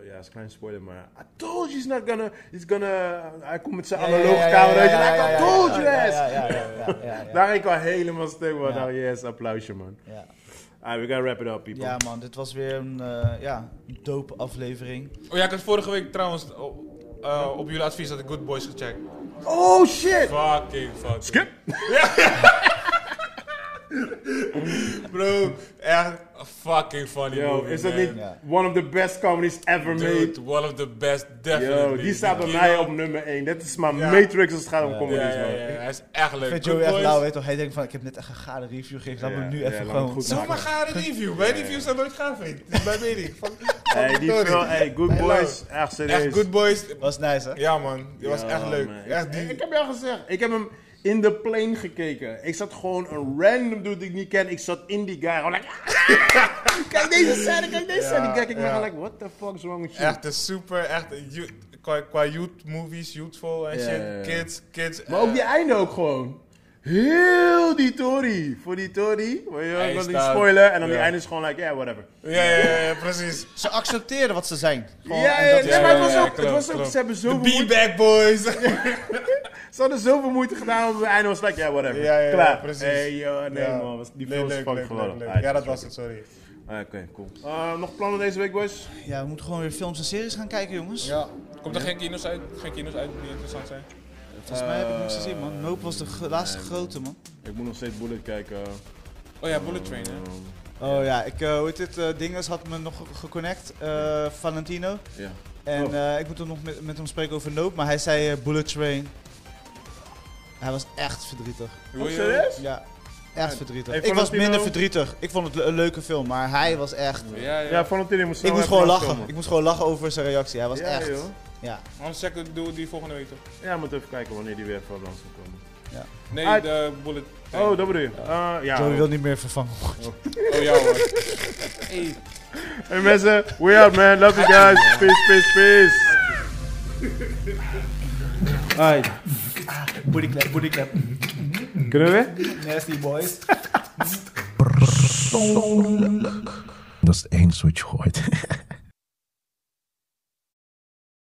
ja, is een klein spoiler, maar I told you he's not gonna, he's gonna, hij komt met zijn analoge camera uit en I ja, told ja, you ja. Daar ging ik al helemaal stuk. Nou, yes, applausje, man. Ja. Alright, we gotta wrap it up, people. Ja, man, dit was weer een eh, ja, dope aflevering. Oh ja, ik had vorige week trouwens oh, eh, op jullie advies had ik Good Boys gecheckt. Oh, shit! Fucking fucking. Skip! [LAUGHS] Bro, echt fucking funny Yo, movie, is dat niet one of the best comedies ever made? Dude, one of the best, definitely. Yo, die staat bij mij op nummer 1. Dit is mijn Ja. Matrix als het gaat om Ja. comedies, Ja, man. ja, hij is echt leuk. Ik vind Good Joey echt Boys. lauw, weet toch? Hij denkt van, ik heb net echt een gade review gegeven, laat me nu even gewoon... goed Zo maar ga een review. Mijn reviews zijn nooit gaaf, vriend. Dit is mijn mening. Hey, die film, hey, Good Hey, Boys, echt serieus. Echt Good Boys. Was nice, hè? Ja man, die was echt leuk. Echt Ik, die... ik heb je al gezegd, ik heb hem in de plane gekeken. Ik zat gewoon een random dude die ik niet ken. Ik zat in die guy. Gewoon like, [LAUGHS] kijk deze scène, kijk deze Ja, scène. Kijk ik ja. naar like, what the fuck is wrong with you? Echt een super, echt qua, qua youth movies, youthful en Ja, shit. ja, ja. Kids, kids. Maar ook eh, die einde ook gewoon. Heel die Tory. Voor die Tory. Wil wel die staat- spoiler? En dan die ja. einde is gewoon like, yeah, whatever. Ja, ja, ja, ja, precies. Ze accepteren wat ze zijn. Gewoon, ja, en ja, nee, maar het was ja, ook, klopt, het was ook klopt. ze hebben zoveel moeite, B-Bag Boys. [LAUGHS] [LAUGHS] ze hadden zoveel moeite gedaan op het einde was like, yeah, whatever. Ja, ja, ja, Klaar. precies. Hey, yo, nee Ja. man, was- die film is leuk, fucking leuk, leuk, leuk. Ja, dat was het, sorry. Ah, Oké, cool. Uh, nog plannen deze week, boys? Ja, we moeten gewoon weer films en series gaan kijken, jongens. Ja. Komt er geen kino's uit, geen kino's uit die interessant zijn? Volgens mij heb ik niks gezien, man. Nope was de laatste grote, man. Ik moet nog steeds Bullet kijken. Oh ja, Bullet Train, hè? Oh ja, ik, eh hoe heet dit, eh dinges had me nog ge- geconnect, eh, Valentino. Ja. En Oh. eh, ik moet er nog met, met hem spreken over Nope, maar hij zei eh, Bullet Train. Hij was echt verdrietig. Je- serieus? Ja, echt verdrietig. Hey, ik was minder verdrietig. Ik vond het een leuke film, maar hij was echt... Ja, ja. Ja, Valentino moest Ik moest gewoon lachen. komen. Ik moest gewoon lachen over zijn reactie. Hij was Ja, echt... joh. Ja. Anders checken doen we die volgende week toch? Ja, we moeten even kijken wanneer die weer langs zal komen. Nee, Ah, de Bullet. Oh, dat bedoel je? Uh, ja. Joey wil niet meer vervangen worden. Oh ja hoor. [LAUGHS] Hey. Hey mensen, we out man. Love you guys. Peace, peace, peace. Alright, Booty clap, booty clap. kunnen we weer? Nasty boys. Dat is het enige wat je hoort.